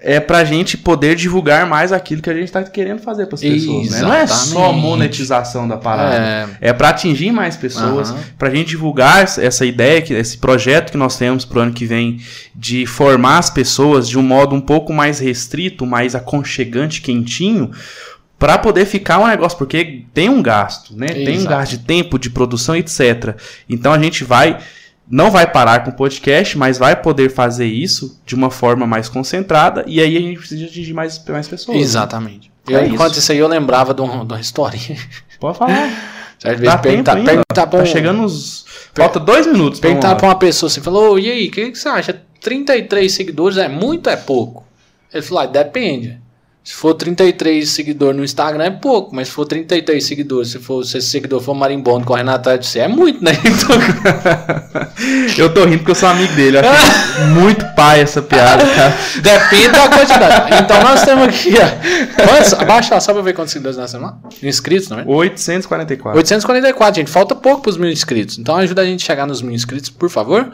Speaker 2: é pra gente poder divulgar mais aquilo que a gente tá querendo fazer pras pessoas, né? Não é só monetização da parada.
Speaker 1: É,
Speaker 2: É pra atingir mais pessoas,
Speaker 1: Aham.
Speaker 2: pra gente divulgar essa ideia, esse projeto que nós temos pro ano que vem de formar as pessoas de um modo um pouco mais restrito, mais aconchegante, quentinho, pra poder ficar um negócio, porque tem um gasto, né? Tem um
Speaker 1: Exato.
Speaker 2: gasto de tempo, de produção, etc. Então a gente vai não vai parar com o podcast, mas vai poder fazer isso de uma forma mais concentrada e aí a gente precisa atingir mais, mais pessoas. né?
Speaker 1: exatamente.
Speaker 2: É
Speaker 1: Eu, enquanto
Speaker 2: isso.
Speaker 1: isso aí, eu lembrava de, um, de uma historinha.
Speaker 2: Pode falar.
Speaker 1: Certo?
Speaker 2: Dá
Speaker 1: perguntar,
Speaker 2: tempo ainda.
Speaker 1: perguntar pra
Speaker 2: Tá
Speaker 1: um-
Speaker 2: chegando uns... Falta dois minutos.
Speaker 1: Perguntar pra uma pessoa assim, falou, e aí, o que, que você acha? 33 seguidores é muito ou é pouco? Ele falou, ah, depende. Se for 33 seguidores no Instagram é pouco, mas se for 33 seguidores, se for se esse seguidor for marimbondo correndo atrás de você, é muito, né? Então,
Speaker 2: Eu tô rindo porque eu sou amigo dele. Eu acho muito pai essa piada, cara.
Speaker 1: depende da quantidade. Então nós temos aqui, ó. Quantos? Abaixa lá, só pra ver quantos seguidores nós temos lá. Inscritos, não é?
Speaker 2: 844.
Speaker 1: 844, gente. Falta pouco pros mil inscritos. Então ajuda a gente a chegar nos mil inscritos, por favor.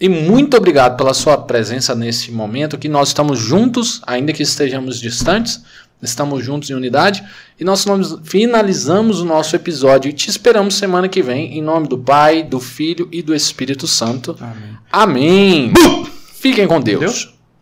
Speaker 1: E muito obrigado pela sua presença nesse momento, que nós estamos juntos, ainda que estejamos distantes, estamos juntos em unidade. E nós finalizamos o nosso episódio e te esperamos semana que vem, em nome do Pai, do Filho e do Espírito Santo.
Speaker 2: Amém.
Speaker 1: Amém. Fiquem com Deus.
Speaker 2: Deus?